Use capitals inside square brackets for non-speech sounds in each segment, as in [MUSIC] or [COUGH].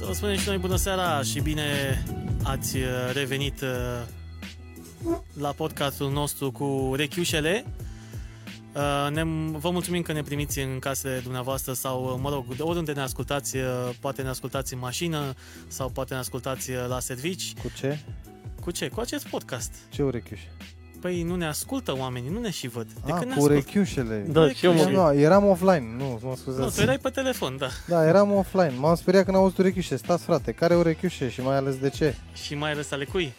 Să vă spunem și noi bună seara și bine ați uh, revenit uh, la podcastul nostru cu Rechiușele. Uh, Ne, vă mulțumim că ne primiți în casele dumneavoastră sau, mă rog, de oriunde ne ascultați, poate ne ascultați în mașină sau poate ne ascultați la servici. Cu ce? Cu ce? Cu acest podcast. Ce urechiuș? Păi nu ne ascultă oamenii, nu ne și văd. De Ah, când ne cu ascultă? urechiușele. Da, și eu mă- Nu, nu, eram offline, nu, mă scuzați. Nu, tu erai pe telefon, da. Da, eram offline. M-am speriat când am auzit urechiușe. Stați, frate, care urechiușe și mai ales de ce? Și mai ales ale cui?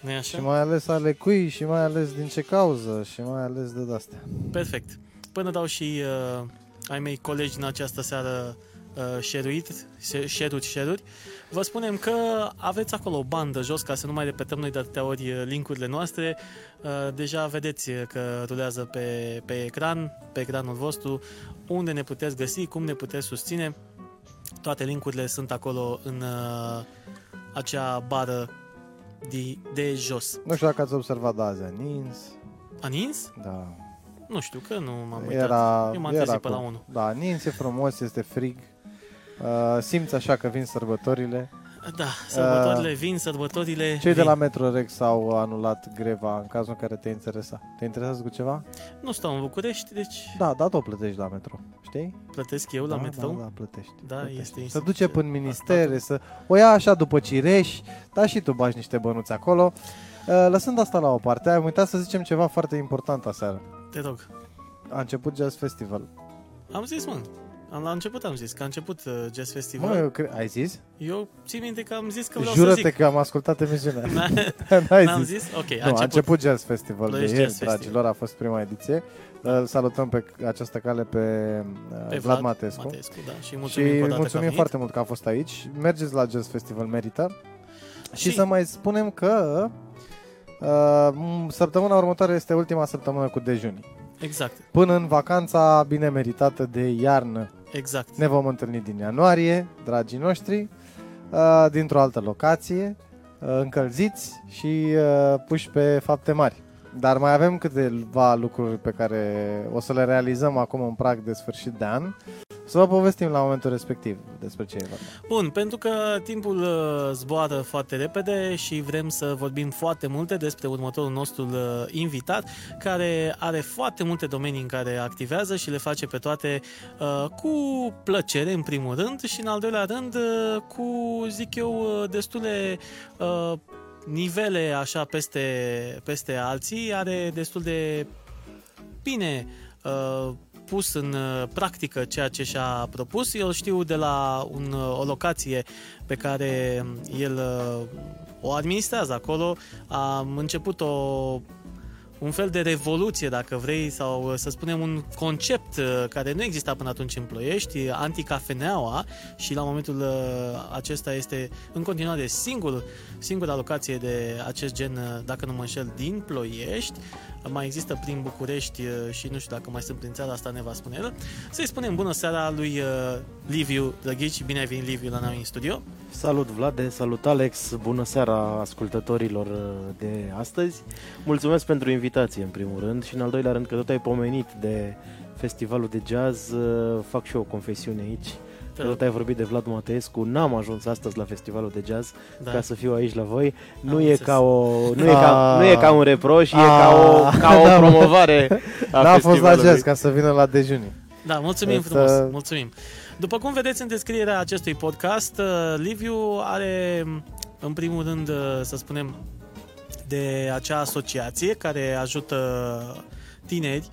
nu așa? Și mai ales ale cui și mai ales din ce cauză și mai ales de astea. Perfect. Până dau și uh, ai mei colegi în această seară uh, share-uit, share-uri, share-uri, vă spunem că aveți acolo o bandă jos ca să nu mai repetăm noi de atâtea ori uh, linkurile noastre. Uh, deja vedeți că rulează pe, pe ecran, pe ecranul vostru, unde ne puteți găsi, cum ne puteți susține. Toate linkurile sunt acolo în uh, acea bară de, de jos. Nu știu dacă ați observat, da, azi a nins. A nins? Da. Nu știu, că nu m-am uitat. Era, Eu m-am era trezit pe la cu- 1. Da, nins e frumos, este frig. Uh, simți așa că vin sărbătorile. Da, sărbătorile vin, sărbătorile Cei de vin. la Metrorex au anulat greva în cazul în care te interesa. Te interesează cu ceva? Nu stau în București, deci Da, da, tot plătești la metro. Știi? plătesc eu la da, metrou. Da, da, plătești. Da, plătești. este Se instituție duce până în a ministere, să o ia așa după cireși, dar și tu bagi niște bănuți acolo. Uh, Lăsând asta la o parte, am uitat să zicem ceva foarte important aseară. Te rog. A început Jazz Festival. Am zis, mă. Am, la început am zis că a început uh, Jazz Festival. Mă, eu cre- ai zis? Eu țin minte că am zis că vreau Jură-te să zic. că am ascultat emisiunea. [LAUGHS] N- [LAUGHS] N-ai N-am zis. zis? Ok, a Nu, a început. început Jazz Festival de Ploiești ieri, Jazz Festival. dragilor, a fost prima ediție. Îl salutăm pe această cale pe, uh, Pe Vlad Matescu. Matescu, da. Și mulțumim și încă o dată că a mulțumim venit. foarte mult că a fost aici. Mergeți la Jazz Festival, merită. Și, Și- să mai spunem că uh, m- săptămâna următoare este ultima săptămână cu dejuni. Exact, Până în vacanța bine meritată de iarnă. Exact. Ne vom întâlni din ianuarie, dragii noștri, uh, dintr-o altă locație, uh, încălziți și uh, puși pe fapte mari. Dar mai avem câteva lucruri pe care o să le realizăm acum în prag de sfârșit de an. Să vă povestim la momentul respectiv despre ce e vorba. Bun, pentru că timpul uh, zboară foarte repede și vrem să vorbim foarte multe despre următorul nostru uh, invitat, care are foarte multe domenii în care activează și le face pe toate uh, cu plăcere, în primul rând, și în al doilea rând uh, cu, zic eu, uh, destule uh, nivele așa peste, peste alții, are destul de bine uh, pus în uh, practică ceea ce și-a propus. Eu știu de la un, uh, o locație pe care el uh, o administrează acolo. A început o un fel de revoluție, dacă vrei, sau uh, să spunem un concept uh, care nu exista până atunci în Ploiești, anticafeneaua și la momentul uh, acesta este în continuare singur, singura locație de acest gen, uh, dacă nu mă înșel, din Ploiești. Mai există prin București uh, și nu știu dacă mai sunt prin țara asta, ne va spune el. Să-i spunem bună seara lui uh, Liviu Drăghici, bine ai venit Liviu la noi în studio. Salut Vlade, salut Alex, bună seara ascultătorilor uh, de astăzi. Mulțumesc pentru invitație în primul rând și în al doilea rând că tot ai pomenit de festivalul de jazz, uh, fac și eu o confesiune aici. Te Că rog. tot ai vorbit de Vlad Matescu, n-am ajuns astăzi la festivalul de jazz Da. ca să fiu aici la voi. Nu Am e, înțeles. ca o, nu, e ca, Ah. nu e ca un reproș, e Ah. ca o, ca [LAUGHS] o Da, mă. promovare a N-a fost la festivalului. jazz ca să vină la dejuni. Da, mulțumim Îți, frumos, uh, mulțumim. După cum vedeți în descrierea acestui podcast, uh, Liviu are, în primul rând, uh, să spunem, de acea asociație care ajută tineri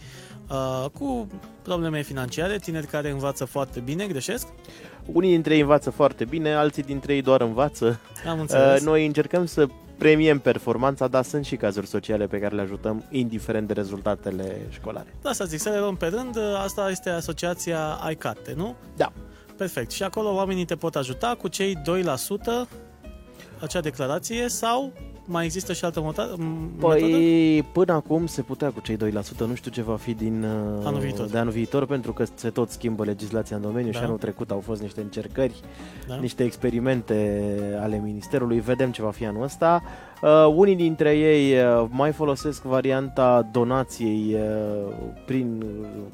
uh, cu probleme financiare, tineri care învață foarte bine, greșesc? Unii dintre ei învață foarte bine, alții dintre ei doar învață. Am înțeles. Uh, Noi încercăm să premiem performanța, dar sunt și cazuri sociale pe care le ajutăm, indiferent de rezultatele școlare. Da, să zic, să le luăm pe rând, uh, asta este asociația iCarte, nu? Da. Perfect. Și acolo oamenii te pot ajuta cu cei 2% acea declarație sau mai există și altă mota- m- metodă? Păi, până acum se putea cu cei 2%, nu știu ce va fi din uh, Anul viitor. de anul viitor, pentru că se tot schimbă legislația în domeniu Da. și anul trecut au fost niște încercări, Da? niște experimente ale Ministerului, vedem ce va fi anul ăsta. Uh, unii dintre ei uh, mai folosesc varianta donației uh, prin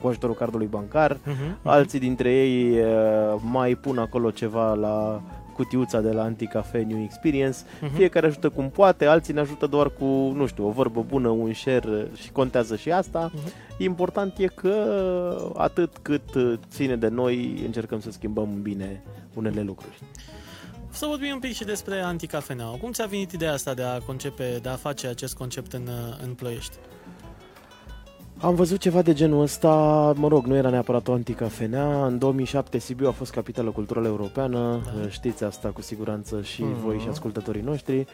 cu ajutorul cardului bancar, Mhm. Alții dintre ei uh, mai pun acolo ceva la cutiuța de la Anticafe New Experience. Mhm. Fiecare ajută cum poate, alții ne ajută doar cu, nu știu, o vorbă bună, un share și contează și asta. Mhm. Important e că atât cât uh, ține de noi, încercăm să schimbăm în bine unele lucruri. Să vorbim un pic și despre anticafeneaua. Cum ți-a venit ideea asta de a concepe, de a face acest concept în, în Ploiești? Am văzut ceva de genul ăsta, mă rog, nu era neapărat o anticafenea. În 2007 Sibiu a fost capitală culturală europeană, Da. știți asta cu siguranță și Mhm. voi și ascultătorii noștri. Uh,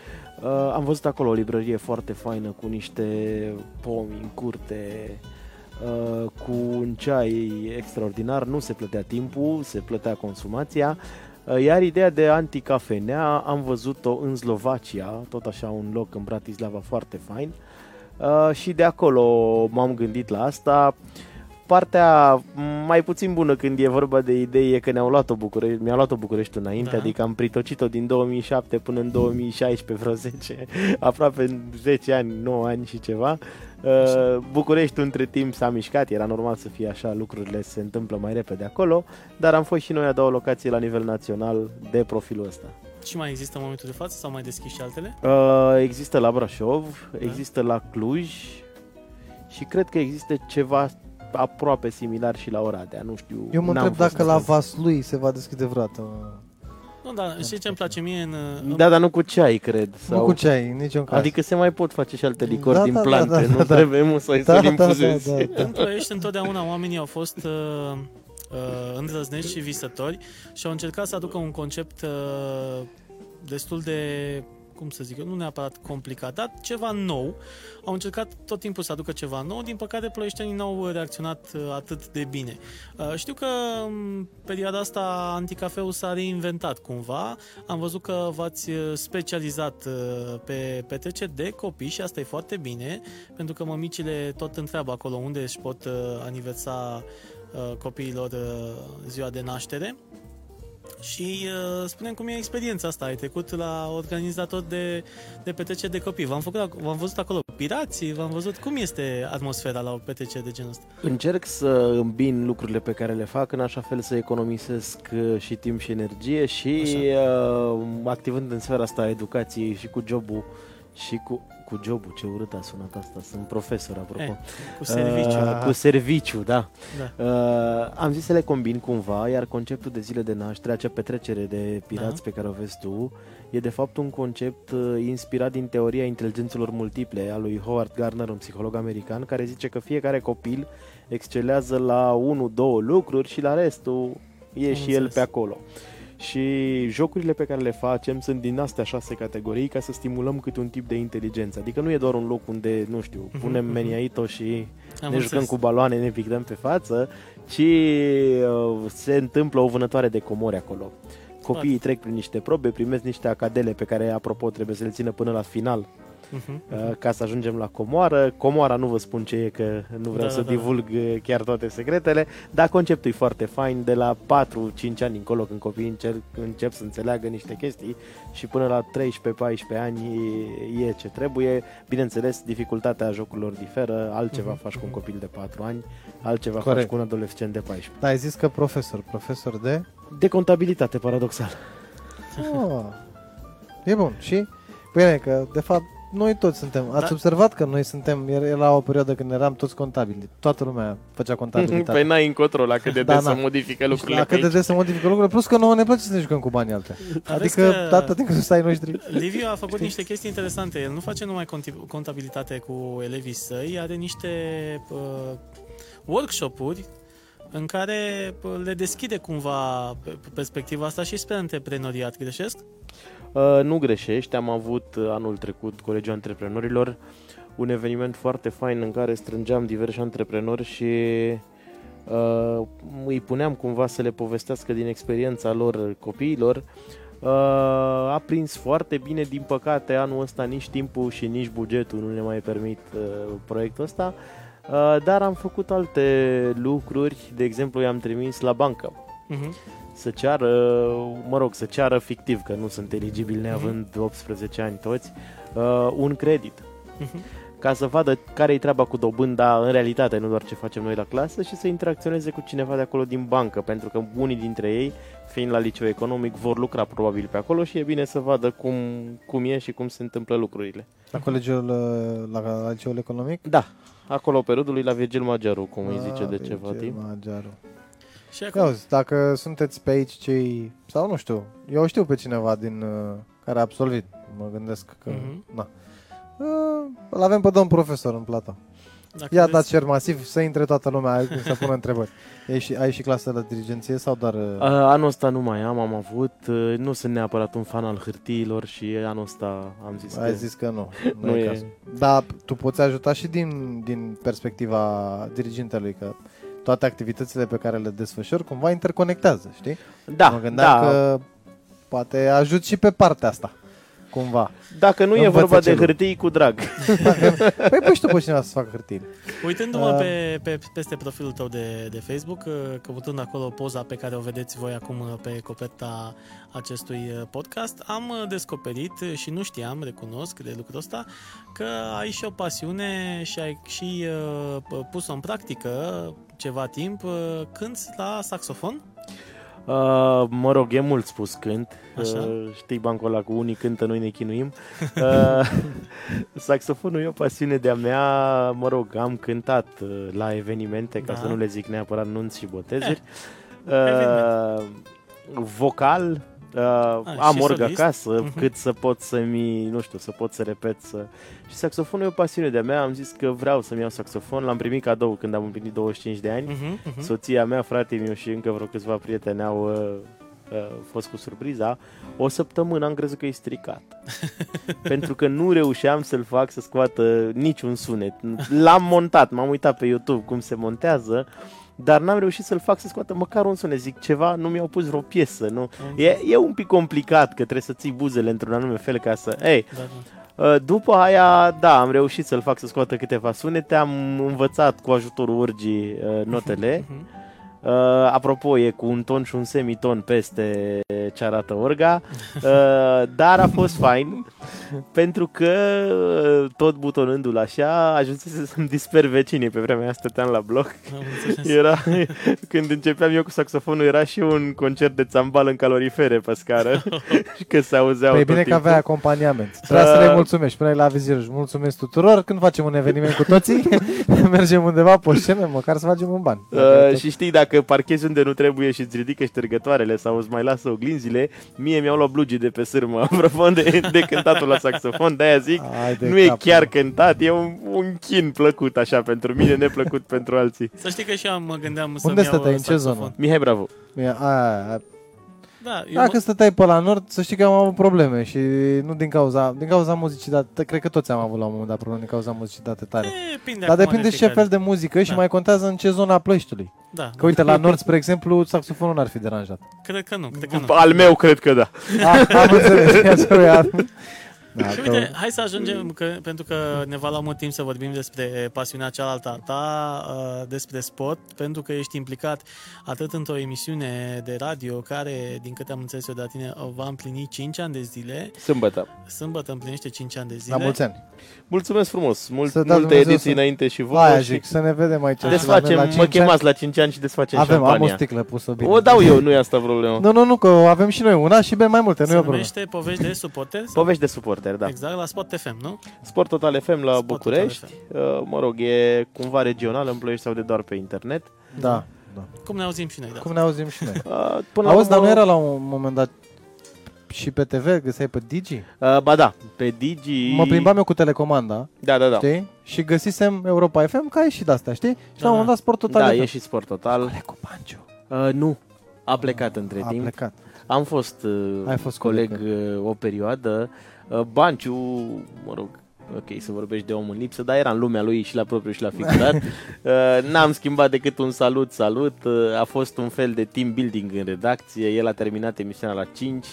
am văzut acolo o librărie foarte faină cu niște pomi în curte, uh, cu un ceai extraordinar, nu se plătea timpul, se plătea consumația. Uh, Iar ideea de anticafenea am văzut-o în Slovacia, tot așa un loc în Bratislava foarte fain. Uh, și de acolo m-am gândit la asta. Partea mai puțin bună când e vorba de idei e că ne-au luat-o București, mi-a luat-o București înainte, Da. da. adică am pritocit-o din 2007 până în 2016, vreo 10, [LAUGHS] aproape în 10 ani, 9 ani și ceva. Uh, București între timp s-a mișcat, era normal să fie așa, lucrurile se întâmplă mai repede acolo, dar am fost și noi a doua locație la nivel național de profilul ăsta. Și mai există în momentul de față sau mai deschis și altele? Uh, există la Brașov, există la Cluj și cred că există ceva aproape similar și la Oradea, nu știu. Eu mă n-am întreb fost dacă la atent. Vaslui se va deschide vreodată. Nu, dar știi ce îmi place mie în... în Da, dar nu cu ceai, cred. Sau... Nu cu ceai, în niciun caz. Adică se mai pot face și alte licori Da, din da, da, plante, da, nu da, da. trebuie musai da, să-l da, da, infuzezi. da, da. În Ploiești întotdeauna oamenii au fost uh, uh, îndrăznești și visători și au încercat să aducă un concept uh, destul de, cum să zic eu, nu neapărat complicat, dar ceva nou. Au încercat tot timpul să aducă ceva nou, din păcate ploieștenii n-au reacționat uh, atât de bine. Uh, știu că în perioada asta anticafeul s-a reinventat cumva. Am văzut că v-ați uh, specializat uh, pe petreceri de copii și asta e foarte bine, pentru că mămicile tot întreabă acolo unde își pot uh, aniversa uh, copiilor uh, ziua de naștere. Și uh, spunem cum e experiența asta. Ai trecut la organizator de, de petreceri de copii. V-am, făcut, ac- v-am văzut acolo pirații, v-am văzut cum este atmosfera la o petrecere de genul ăsta. Încerc să îmbin lucrurile pe care le fac în așa fel să economisesc uh, și timp și energie și uh, activând în sfera asta a educației și cu jobul și cu, cu jobul, ce urât a sunat asta, sunt profesor apropo. Eh, cu serviciu. Uh, cu serviciu, da. Da. Uh, am zis să le combin cumva, iar conceptul de zile de naștere, acea petrecere de pirați Da. pe care o vezi tu, e de fapt un concept uh, inspirat din teoria inteligențelor multiple a lui Howard Gardner, un psiholog american, care zice că fiecare copil excelează la unul, două lucruri și la restul e Am și el înțeles. pe acolo. Și jocurile pe care le facem sunt din astea șase categorii ca să stimulăm câte un tip de inteligență. Adică nu e doar un loc unde, nu știu, Mhm, punem mhm. meniaito și Am ne jucăm înțeles. cu baloane, ne pictăm pe față, ci uh, se întâmplă o vânătoare de comori acolo. Copiii trec prin niște probe, primesc niște acadele pe care, apropo, trebuie să le țină până la final Mhm. uh, ca să ajungem la comoară. Comoara nu vă spun ce e, că nu vreau Da, să da, da. divulg uh, chiar toate secretele, dar conceptul e foarte fain, de la 4-5 ani încolo, când copiii încep, încep să înțeleagă niște chestii și până la 13-14 ani e, e ce trebuie. Bineînțeles, dificultatea jocurilor diferă, altceva Mhm, faci cu un mhm. copil de 4 ani, altceva Corect. faci cu un adolescent de 14. Da, ai zis că profesor, profesor de... De contabilitate, paradoxal. Oh, e bun. Și? Bine, că de fapt noi toți suntem. Ați Da. observat că noi suntem, era o perioadă când eram toți contabili. Toată lumea făcea contabilitate. [LAUGHS] Păi n-ai încotro la cât de [LAUGHS] Da, des na. să modifică lucrurile la pe cât de aici. des se modifică lucrurile, plus că nouă ne place să ne jucăm cu banii alte. Aveți Adică, că- atâta timp cât sunt ai noștri. Liviu a făcut Știi? niște chestii interesante. El nu face numai conti- contabilitate cu elevii săi, are niște uh, workshop-uri în care uh, le deschide cumva pe- perspectiva asta și spre antreprenoriat, greșesc? Uh, nu greșești, am avut uh, anul trecut Colegiul Antreprenorilor un eveniment foarte fain în care strângeam diversi antreprenori și uh, îi puneam cumva să le povestească din experiența lor copiilor. Uh, a prins foarte bine, din păcate anul ăsta nici timpul și nici bugetul nu ne mai permit uh, proiectul ăsta, uh, dar am făcut alte lucruri, de exemplu i-am trimis la bancă Uh-huh. Să ceară, mă rog, să ceară fictiv, că nu sunt eligibili neavând 18 ani toți, uh, un credit. Uh-huh. ca să vadă care e treaba cu dobânda în realitate, nu doar ce facem noi la clasă și să interacționeze cu cineva de acolo din bancă, pentru că unii dintre ei, fiind la liceu economic, vor lucra probabil pe acolo și e bine să vadă cum, cum e și cum se întâmplă lucrurile. La colegiul, uh, la, la liceul economic? Da, acolo pe râdul lui la Virgil Magiaru, cum îi zice Ah, de ceva Virgil timp. Magiaru. Și acum, Ia uzi, dacă sunteți pe aici cei, sau nu știu, eu știu pe cineva din uh, care a absolvit, mă gândesc că, Mhm. na. Uh, îl avem pe domn profesor în plată. dacă Ia vreți- dați cer masiv să intre toată lumea să pună [LAUGHS] întrebări. Ai și, ai și clasă de dirigenție sau doar... uh, A, anul ăsta nu mai am, am avut, uh, nu sunt neapărat un fan al hârtiilor și anul ăsta am zis Ai că... zis că nu. [LAUGHS] Nu e. cazul. Dar tu poți ajuta și din, din perspectiva dirigintelui, că toate activitățile pe care le desfășori cumva interconectează, știi? Da, mă gândeam da, că poate ajut și pe partea asta, cumva. dacă nu e Învăță vorba de celul. hârtii, cu drag. [LAUGHS] Păi pui și tu pe cineva să facă hârtiile. Uitându-mă Uh, pe, pe, peste profilul tău de, de Facebook, uh, căutând acolo poza pe care o vedeți voi acum uh, pe coperta acestui uh, podcast, am uh, descoperit uh, și nu știam, recunosc de lucrul ăsta, că ai și o pasiune și ai și uh, p- pus-o în practică ceva timp. Uh, Cânti la saxofon? Uh, mă rog, e mult spus cânt. Așa. Uh, știi bancul ăla cu unii cântă, noi ne chinuim. [LAUGHS] Uh, saxofonul e o pasiune de-a mea. Mă rog, am cântat uh, la evenimente, ca Da. să nu le zic neapărat nunți și botezuri. eveniment. Uh, vocal, uh, Ah, am și org solist. acasă, Mhm. cât să pot să-mi, nu știu, să pot să repet. Să... Și saxofonul e o pasiune de-a mea. Am zis că vreau să-mi iau saxofon. L-am primit cadou când am împlinit 25 de ani. Uh-huh, uh-huh. Soția mea, fratele meu și încă vreo câțiva prieteni au uh, uh, fost cu surpriza. O săptămână am crezut că e stricat. [LAUGHS] Pentru că nu reușeam să-l fac să scoată niciun sunet. L-am montat, m-am uitat pe YouTube cum se montează, dar n-am reușit să-l fac să scoată măcar un sunet. Zic ceva, nu mi-au pus vreo piesă. Nu? E, e un pic complicat că trebuie să ții buzele într-un anume fel ca să... Ei, Da, da. Uh, După aia, da, am reușit să-l fac să scoată câteva sunete, am învățat cu ajutorul urgii uh, notele. [LAUGHS] Mhm. Uh, apropo, e cu un ton și un semiton peste ce arată orga, uh, dar a fost fain pentru că uh, tot butonându-l așa, ajunsese să-mi disper vecinii. Pe vremea aia stăteam la bloc. Am înțeles. Era, când începeam eu cu saxofonul, era și un concert de țambal în calorifere pe scară [LAUGHS] și că se auzeau Păi e tot bine că timpul. avea acompaniament. Trebuie să Uh, le mulțumești. Până la vizir, mulțumesc tuturor. Când facem un eveniment cu toții, [LAUGHS] mergem undeva pe scenă, măcar să facem un ban. Uh, și știi, dacă parchezi unde nu trebuie și îți ridică ștergătoarele sau îți mai lasă oglinzile, mie mi-au luat blugii de pe sârmă, [LAUGHS] apropo de, de cântatul la saxofon, de-aia zic, Hai de nu e cap. chiar cântat, e un, un chin plăcut așa pentru mine, neplăcut pentru alții. Să știi că și eu mă gândeam să-mi Unde iau stăteai? În ce saxofon. zonă? Mihai, bravo! Aia, aia, aia. Da, eu Dacă mă... stăteai pe la nord, să știi că am avut probleme și nu din cauza, din cauza muzicii date, cred că toți am avut la un moment dat probleme din cauza muzicii date tare. Depinde Dar acum depinde de și ce fiecare. fel de muzică și Da. mai contează în ce zona a Plăștiului. Da, Că uite, la nord, spre exemplu, saxofonul n-ar fi deranjat. cred că nu, cred că nu. Al meu cred că da. Ah, am înțeles. [LAUGHS] Ia să ia. Da, Și că- uite, hai să ajungem, că, pentru că ne va lua mult timp să vorbim despre pasiunea cealaltă a ta, uh, despre sport, pentru că ești implicat atât într-o emisiune de radio, care, din câte am înțeles eu de la tine, o va împlini 5 ani de zile, Sâmbătă. sâmbătă împlinește 5 ani de zile. La mulți ani. Mulțumesc frumos, Mult, Să dea multe Dumnezeu ediții să- înainte și vouă Aia și zic, să ne vedem aici. și la desfacem, noi la mă 5 ani. chemați la 5 ani și desfacem Avem, am o șampania. sticlă pusă bine. O dau eu, nu e asta problema. Nu, nu, nu, că o avem și noi una și bem mai multe, nu Se e o problemă. numește Povești de suporteri? sau- Povești de suporter, da. Exact, la Sport FM, nu? Sport Total FM la Sport București. Uh, Mă rog, e cumva regional, în Ploiești sau de doar pe internet. Da, da. Cum ne auzim și noi, da. Cum ne auzim și noi. [LAUGHS] Uh, Până Auzi, dar urmă- nu era la un moment dat și pe TV, găseai pe Digi? Uh, Ba da, pe Digi... Mă plimbam eu cu telecomanda, Da, da, da. știi? Și găsisem Europa FM, ca e și de-astea, știi? Și Da, la un moment da. dat Sport Total Da, FM. e și Sport Total. Ale cu Panciu. Uh, nu, a plecat între A timp. plecat. Am fost, uh, Ai fost coleg coleg. uh, o perioadă. Uh, Banciu, mă rog, ok, să vorbești de om în lipsă, dar era în lumea lui și la propriu și la figurat. [LAUGHS] uh, n-am schimbat decât un salut, salut. Uh, a fost un fel de team building în redacție. El a terminat emisiunea la 5.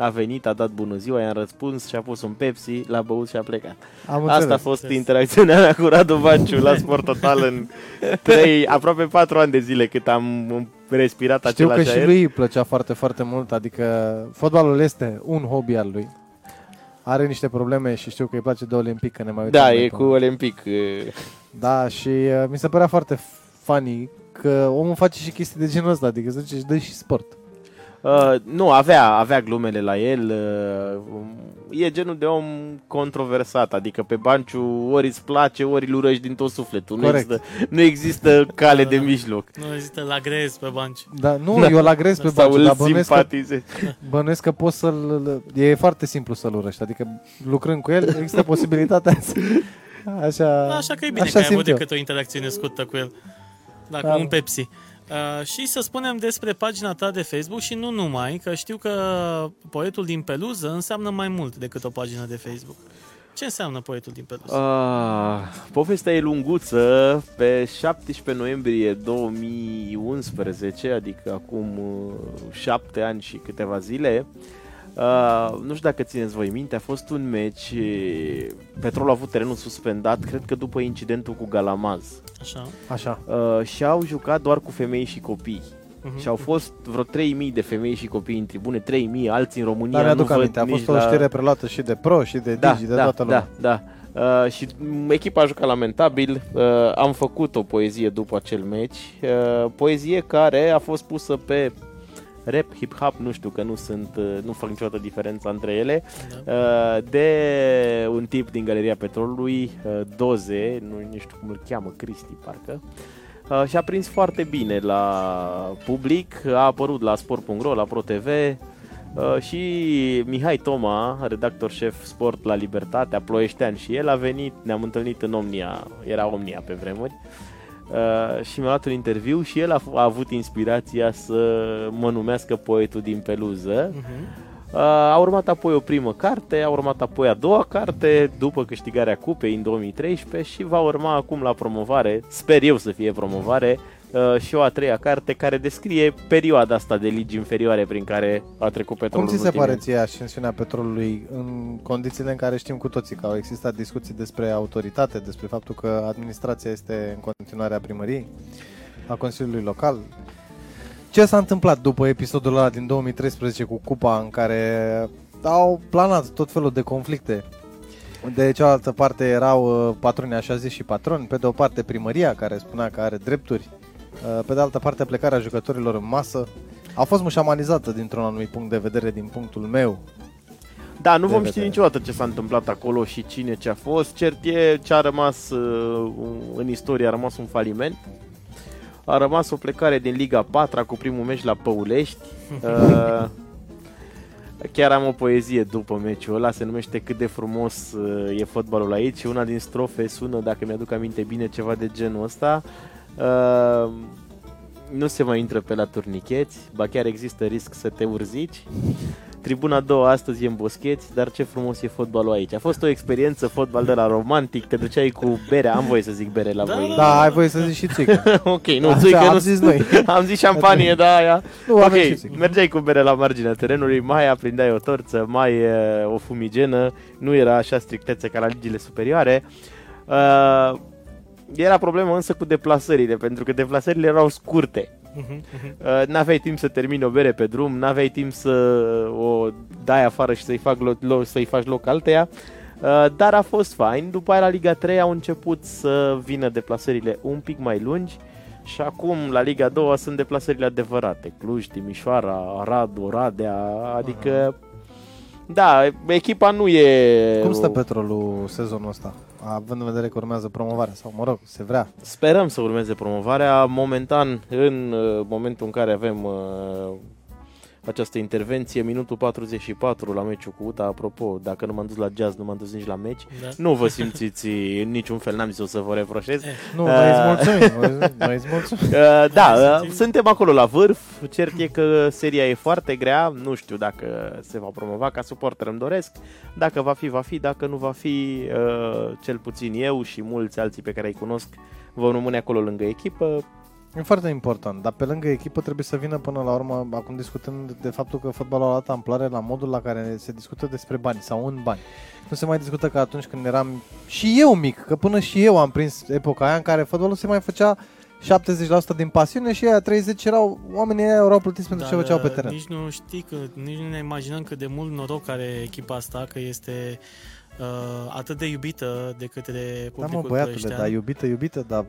A venit, a dat bună ziua, i-am răspuns și a pus un Pepsi, l-a băut și a plecat. Am Asta a înțeles. fost Înțeles. interacțiunea mea cu Radu Banciu la [LAUGHS] Sport Total în 3, aproape 4 ani de zile cât am respirat Știu că același și aer. lui îi plăcea foarte, foarte mult, adică fotbalul este un hobby al lui. Are niște probleme și știu că îi place de Olimpic, că ne mai uităm Da, noi e pe- cu Olimpic. uh, Da, și uh, mi se părea foarte funny că omul face și chestii de genul ăsta, adică zice, își dă și sport. Uh, nu, avea, avea glumele la el. Uh, e genul de om controversat, adică pe banciu ori îți place, ori îl urăști din tot sufletul. Nu Corect. există, nu există cale de Da. mijloc. Nu există la grez pe banci. Da, nu, eu la grez pe Sau banciu, îl dar bănuiesc că, simpatizezi. bănuiesc că poți să-l... E foarte simplu să-l urăști, adică lucrând cu el există posibilitatea să... Așa, Așa că e bine așa că ai simt avut eu. decât o interacțiune scurtă cu el. Da, Da. cu un Pepsi. Uh, și să spunem despre pagina ta de Facebook și nu numai, că știu că poetul din peluză înseamnă mai mult decât o pagină de Facebook. Ce înseamnă poetul din peluză? Ah, povestea e lunguță. Pe 17 noiembrie 2011, adică acum uh, șapte ani și câteva zile, uh, nu știu dacă țineți voi minte, a fost un meci, eh, Petrol a avut terenul suspendat, cred că după incidentul cu Galamaz. Așa. Așa. Uh, și au jucat doar cu femei și copii. Mhm. Și au fost vreo 3000 de femei și copii în tribune, 3000, alții în România Dar mi-aduc nu văd aminte, a nici fost o la... știre preluată și de Pro și de Digi, de toată lumea. Da, da. Uh, și m, echipa a jucat lamentabil. Uh, am făcut o poezie după acel meci. Uh, poezie care a fost pusă pe rap, hip-hop, nu știu că nu sunt, uh, nu fac niciodată diferența între ele, Da. uh, de un tip din Galeria Petrolului, uh, Doze, nu, nu știu cum îl cheamă, Cristi parcă, uh, și a prins foarte bine la public, a apărut la sport.ro, la ProTV, Uh, și Mihai Toma, redactor șef sport la Libertatea, ploieștean și el a venit, ne-am întâlnit în Omnia, era Omnia pe vremuri, uh, și mi-a luat un interviu și el a, f- a avut inspirația să mă numească poetul din peluză. Mhm. Uh, a urmat apoi o primă carte, a urmat apoi a doua carte după câștigarea cupei în 2013 și va urma acum la promovare, sper eu să fie promovare, uh, și o a treia carte care descrie perioada asta de ligi inferioare prin care a trecut Cum petrolul. ți în se ultimii pare ani. ție ascensiunea petrolului în condițiile în care știm cu toții că au existat discuții despre autoritate, despre faptul că administrația este în continuare a primăriei, a Consiliului Local? Ce s-a întâmplat după episodul ăla din 2013 cu Cupa în care au planat tot felul de conflicte? De cealaltă parte erau uh, patroni așa zis și patroni, pe de o parte primăria care spunea că are drepturi, uh, pe de altă parte plecarea jucătorilor în masă, a fost mușamanizată dintr-un anumit punct de vedere din punctul meu. Da, nu de vom ști vedere. niciodată ce s-a întâmplat acolo și cine ce a fost. Cert e ce a rămas uh, în istorie, a rămas un faliment. A rămas o plecare din Liga 4 cu primul meci la Păulești. Uh, Chiar am o poezie după meciul ăla, se numește Cât de frumos uh, e fotbalul aici și una din strofe sună, dacă mi-aduc aminte bine, ceva de genul ăsta. Uh, nu se mai intră pe la turnicheți, ba chiar există risc să te urzici. Tribuna a doua astăzi e în boscheți, dar ce frumos e fotbalul aici. A fost o experiență fotbal de la romantic, te duceai cu berea, am voie să zic bere la Da, voi. Da, ai voie să zici și țică. [LAUGHS] ok, nu, Așa țuică am nu zis noi. [LAUGHS] am zis șampanie, da, aia. Nu, avem și Ok, țică. mergeai cu bere la marginea terenului, mai aprindeai o torță, mai uh, o fumigenă, nu era așa strictețe ca la ligile superioare. Uh, era problemă însă cu deplasările, pentru că deplasările erau scurte. Mhm, mhm. Uh, n-aveai timp să termini o bere pe drum, n-aveai timp să o dai afară și să-i, fac lo- lo- să-i faci loc alteia, uh, dar a fost fain. După aia la Liga 3 au început să vină deplasările un pic mai lungi și acum la Liga 2 sunt deplasările adevărate. Cluj, Timișoara, Arad, Oradea, adică... Da, echipa nu e... Cum stă petrolul sezonul ăsta? Având în vedere că urmează promovarea sau, mă rog, se vrea. Sperăm să urmeze promovarea. Momentan, în uh, momentul în care avem uh, această intervenție, minutul 44 la meciul cu UTA, apropo, dacă nu m-am dus la jazz, nu m-am dus nici la meci, Da. nu vă simțiți în niciun fel, n-am zis o să vă reproșez. Eh, Nu, Uh, noi îți mulțumim. noi- Noi îți mulțumim. Uh, da, Hai, uh, simțim. suntem acolo la vârf. Cert e că seria e foarte grea. Nu știu dacă se va promova ca suporter, îmi doresc. Dacă va fi, va fi. Dacă nu va fi, uh, cel puțin eu și mulți alții pe care îi cunosc vom rămâne acolo lângă echipă. E foarte important, dar pe lângă echipă trebuie să vină până la urmă, acum discutând de faptul că fotbalul a luat amploare la modul la care se discută despre bani sau în bani. Nu se mai discută ca atunci când eram și eu mic, că până și eu am prins epoca aia în care fotbalul se mai făcea 70% din pasiune și aia 30 erau, oamenii aia erau plătiți pentru ce Dar, făceau pe uh, teren. Nici nu știi că, nici nu ne imaginăm cât de mult noroc are echipa asta, că este uh, atât de iubită de către Da, publicul mă, băiatule, ploieștean. dar iubită, iubită, dar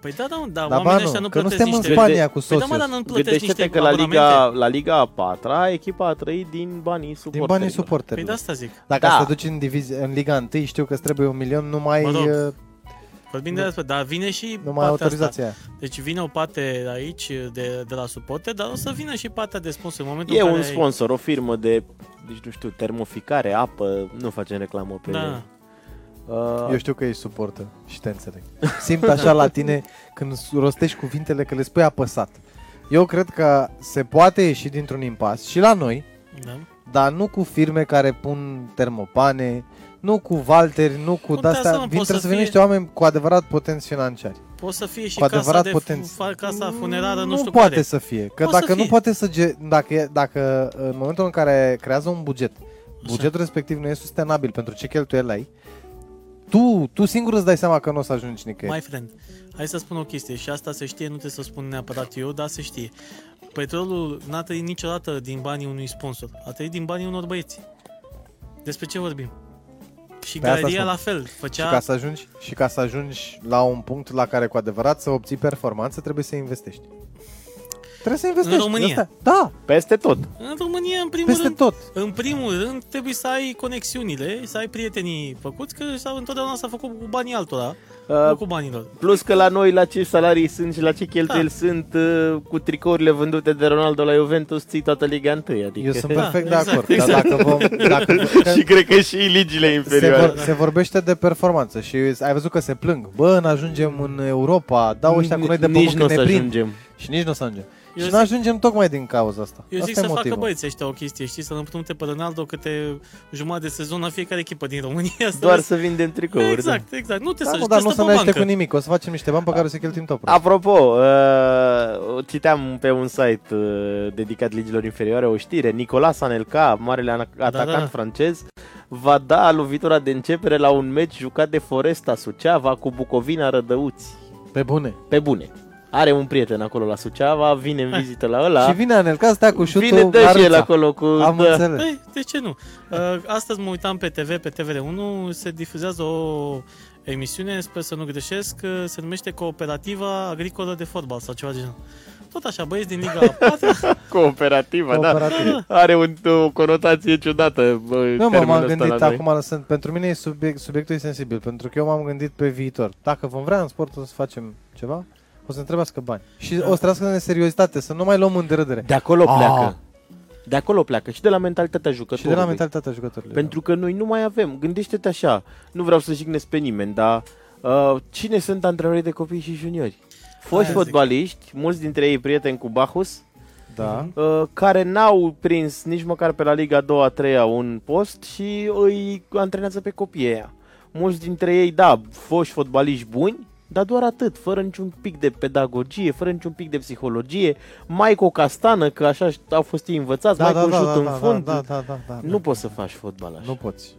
Păi da, da, da, da, oamenii banu, ăștia nu că nu plătesc suntem în niște... Spania cu Păi da, mă, soțiul. dar nu plătesc Gândește-te niște că la Liga, abonamente. la Liga a patra, echipa a trăit din banii din suporterilor. banii Păi suporterilor. de asta zic. Dacă Da. să te duci în, divizie, în Liga 1, știu că îți trebuie un milion numai, Mă rog, uh, Vorbim de asta, dar vine și numai partea autorizația aia. asta. Deci vine o parte aici de, de la suporte, dar o să vină și partea de sponsor. În momentul E în un care ai- sponsor, o firmă de, deci nu știu, termoficare, apă, nu facem reclamă pe Da. Uh, Eu știu că ești suportă și te înțeleg. Simt așa la tine când rostești cuvintele că le spui apăsat. Eu cred că se poate ieși dintr-un impas și la noi, Da. dar nu cu firme care pun termopane, nu cu Valteri, nu cu Contează, de-astea. mă, Vin pot trebuie să să vină fie- niște oameni cu adevărat potenți financiari. Poate să fie și Cu casa, adevărat de potenți. fu- casa funerară, nu, nu știu poate care. să fie. Că Poate să dacă nu fie. poate să... Ge- dacă, e- dacă în momentul în care creează un buget, bugetul respectiv nu e sustenabil pentru ce cheltuieli ai, tu, tu singur îți dai seama că nu o să ajungi nicăieri. My friend, hai să spun o chestie și asta se știe, nu trebuie să spun neapărat eu, dar se știe. Petrolul n-a trăit niciodată din banii unui sponsor, a trăit din banii unor băieți. Despre ce vorbim? Și Pe asta galeria spun. la fel, Și făcea... ca, să ajungi, și ca să ajungi la un punct la care cu adevărat să obții performanță, trebuie să investești. Trebuie să investești. În România. Asta- Da, Peste tot. În România, în primul peste rând, tot. în primul rând, trebuie să ai conexiunile, să ai prietenii făcuți, că sau întotdeauna s-a făcut cu banii altora, nu Uh, cu banii lor. plus că la noi, la ce salarii sunt și la ce cheltuieli Da. sunt uh, cu tricourile vândute de Ronaldo la Juventus, ții toată Liga 1. Adică... Eu sunt Da, perfect exact, de acord. exact. Dar dacă vom... [LAUGHS] Dacă, și cred că și ligile se, inferioare. vor, se vorbește de performanță și ai văzut că se plâng. Bă, nu ajungem în Europa, dau ăștia cu noi de Nici pământ nu o când să ne prind. ajungem. Și nici nu o să ajungem. Eu și zic- nu ajungem tocmai din cauza asta. Eu zic asta să e facă motivul. băieții ăștia o chestie, știi, să împrumute pe Ronaldo câte jumătate de sezon la fiecare echipă din România. să Doar vezi- să vindem tricouri. da. Exact, exact. Nu te Da, să mă, dar nu te să stă ne pe aștept cu bancă. nimic. O să facem niște bani pe care o să cheltuim tot. Apropo, uh, citeam pe un site uh, dedicat ligilor inferioare o știre. Nicolas Anelka, marele ana- atacant da. francez, va da lovitura de începere la un meci jucat de Foresta Suceava cu Bucovina Rădăuți. Pe bune. Pe bune. Are un prieten acolo la Suceava, vine în vizită la ăla. Și vine Anelca să stea cu șutul vine dă la și el râța. acolo cu... Am da. înțeles. Păi, de ce nu? Uh, astăzi mă uitam pe TV, pe TVR1, se difuzează o emisiune, sper să nu greșesc, uh, se numește Cooperativa Agricolă de Fotbal sau ceva de genul. Tot așa, băieți din Liga 4. [LAUGHS] Cooperativa, da. Cooperativ. Are un, o conotație ciudată. Bă, Nu, mă, termenul m-am ăsta gândit la noi. acum, lăsând, pentru mine e subiect, subiectul e sensibil, pentru că eu m-am gândit pe viitor. Dacă vom vrea în sport o să facem ceva, o să ne trebuiască bani. Și o să trebuiască de seriozitate, să nu mai luăm în derâdere. De acolo Ah. pleacă. De acolo pleacă și de la mentalitatea Și jucătorului. de la mentalitatea jucătorilor. Pentru că noi nu mai avem. Gândește-te așa. Nu vreau să jignesc pe nimeni, dar uh, cine sunt antrenorii de copii și juniori? Foști Aia zic. fotbaliști, mulți dintre ei prieteni cu Bacchus, Da. uh, care n-au prins nici măcar pe la Liga 2 a 3 un post și îi antrenează pe copiii ăia. Mulți dintre ei, da, foști fotbaliști buni, dar doar atât, fără niciun pic de pedagogie, fără niciun pic de psihologie, mai cu o castană, că așa au fost ei învățați, Da, mai da, cu un da, șut da, în da, fund. da, da, da, da, Nu da. poți să faci fotbal așa. Nu poți.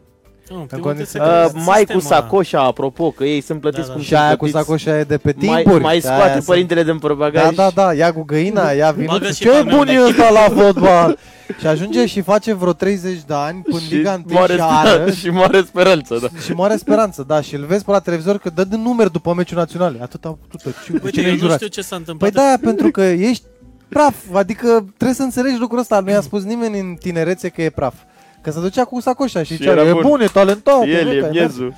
Nu, în În primul condiții- rând Uh, trebuie să- mai cu sistemul ăla. sacoșa, apropo, că ei sunt plătiți Da, da. cum Și sunt aia cu plătiți. sacoșa e de pe mai, timpuri. mai Aia scoate sunt- părintele din Da, bagaj. da, da, ia cu găina, [LAUGHS] ia Bagă vinuțul. și Ce palmele. bun e ăsta la fotbal! și ajunge și face vreo 30 de ani până și Liga 1 moare, și ară [LAUGHS] și moare speranță, da. și moare speranță, da, și îl vezi pe la televizor că dă din numeri după meciul național. Atât a putut. Ce, de Uite, ce eu ne nu jurați? știu ce s-a Păi întâmplat. da, pentru că ești praf, adică trebuie să înțelegi lucrul ăsta. Nu i-a spus nimeni în tinerețe că e praf. Că se ducea cu sacoșa și, Și zicea, era e bun. bun, e talentat. El bă, e că miezul.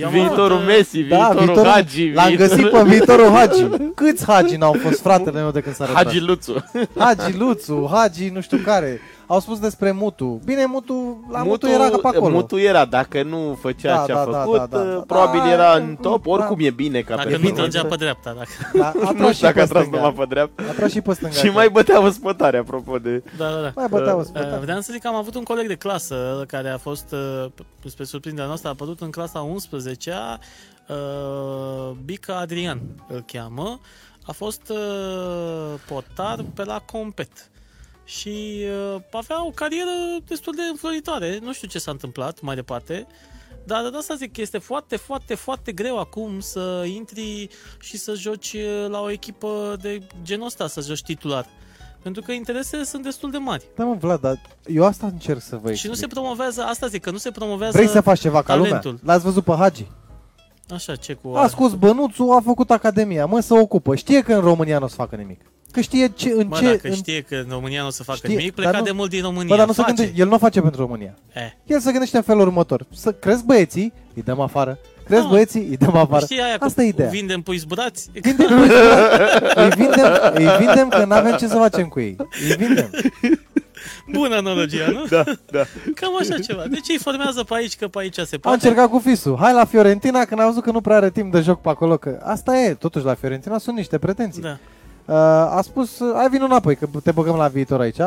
Eu am Viitorul avut, uh, Messi, Da, viitorul Hagi. L-am viitorul- găsit pe viitorul Hagi. [LAUGHS] Câți Hagi n-au fost fratele meu de când s-a rătărit? Hagi Luțu. Hagi Luțu, Hagi nu știu care. Au spus despre Mutu. Bine, Mutu, la Mutu, era pe acolo. Mutu era, dacă nu făcea Da, ce a da, da, făcut, da, da, da. probabil Da, era da, în top. da. Oricum e bine ca Dacă E nu bine, trăgea bine. pe dreapta, dacă... Da, a [LAUGHS] Nu tras și știu dacă pe a tras stânga. numai pe dreapta. A tras și pe stânga. [LAUGHS] Și mai bătea o spătare, apropo de... Da, da, da. mai bătea o Uh, spătă. Vreau să zic că am avut un coleg de clasă care a fost, uh, spre surprinderea noastră, a apărut în clasa 11-a, uh, Bica Adrian îl cheamă, a fost uh, portar pe la Compet și uh, avea o carieră destul de înfloritoare, nu știu ce s-a întâmplat mai departe, Dar de asta zic că este foarte, foarte, foarte greu acum să intri și să joci uh, la o echipă de genul ăsta, să joci titular. Pentru că interesele sunt destul de mari. Da, mă, Vlad, dar eu asta încerc să vă Și nu se explic. promovează, asta zic, că nu se promovează Vrei să faci ceva ca lumea? talentul. L-ați văzut pe Hagi? Așa, ce cu... A scos bănuțul, a făcut academia, mă, să ocupă. Știe că în România nu o să facă nimic. Că știe ce, în Mă, ce... dacă în... știe că în România nu o să facă Știe, nimic, dar pleca nu- de mult din România. Bă, dar nu se Face. gândește, el nu o face pentru România. Eh. El se gândește în felul următor. Să crezi băieții, îi dăm afară. Crezi Da. băieții, îi dăm afară. Știi aia Asta e cu ideea. vindem pui zburați? [LAUGHS] Vindem, îi vindem, îi vindem că nu avem ce să facem cu ei. Îi vindem. Bună analogia, nu? Da, da. Cam așa ceva. Deci îi formează pe aici, că pe aici se A poate. încercat cu Fisu. Hai la Fiorentina când a văzut că nu prea are timp de joc pe acolo. Că asta e, totuși la Fiorentina sunt niște pretenții. Da. Uh, a spus, hai vin înapoi, că te băgăm la viitor aici.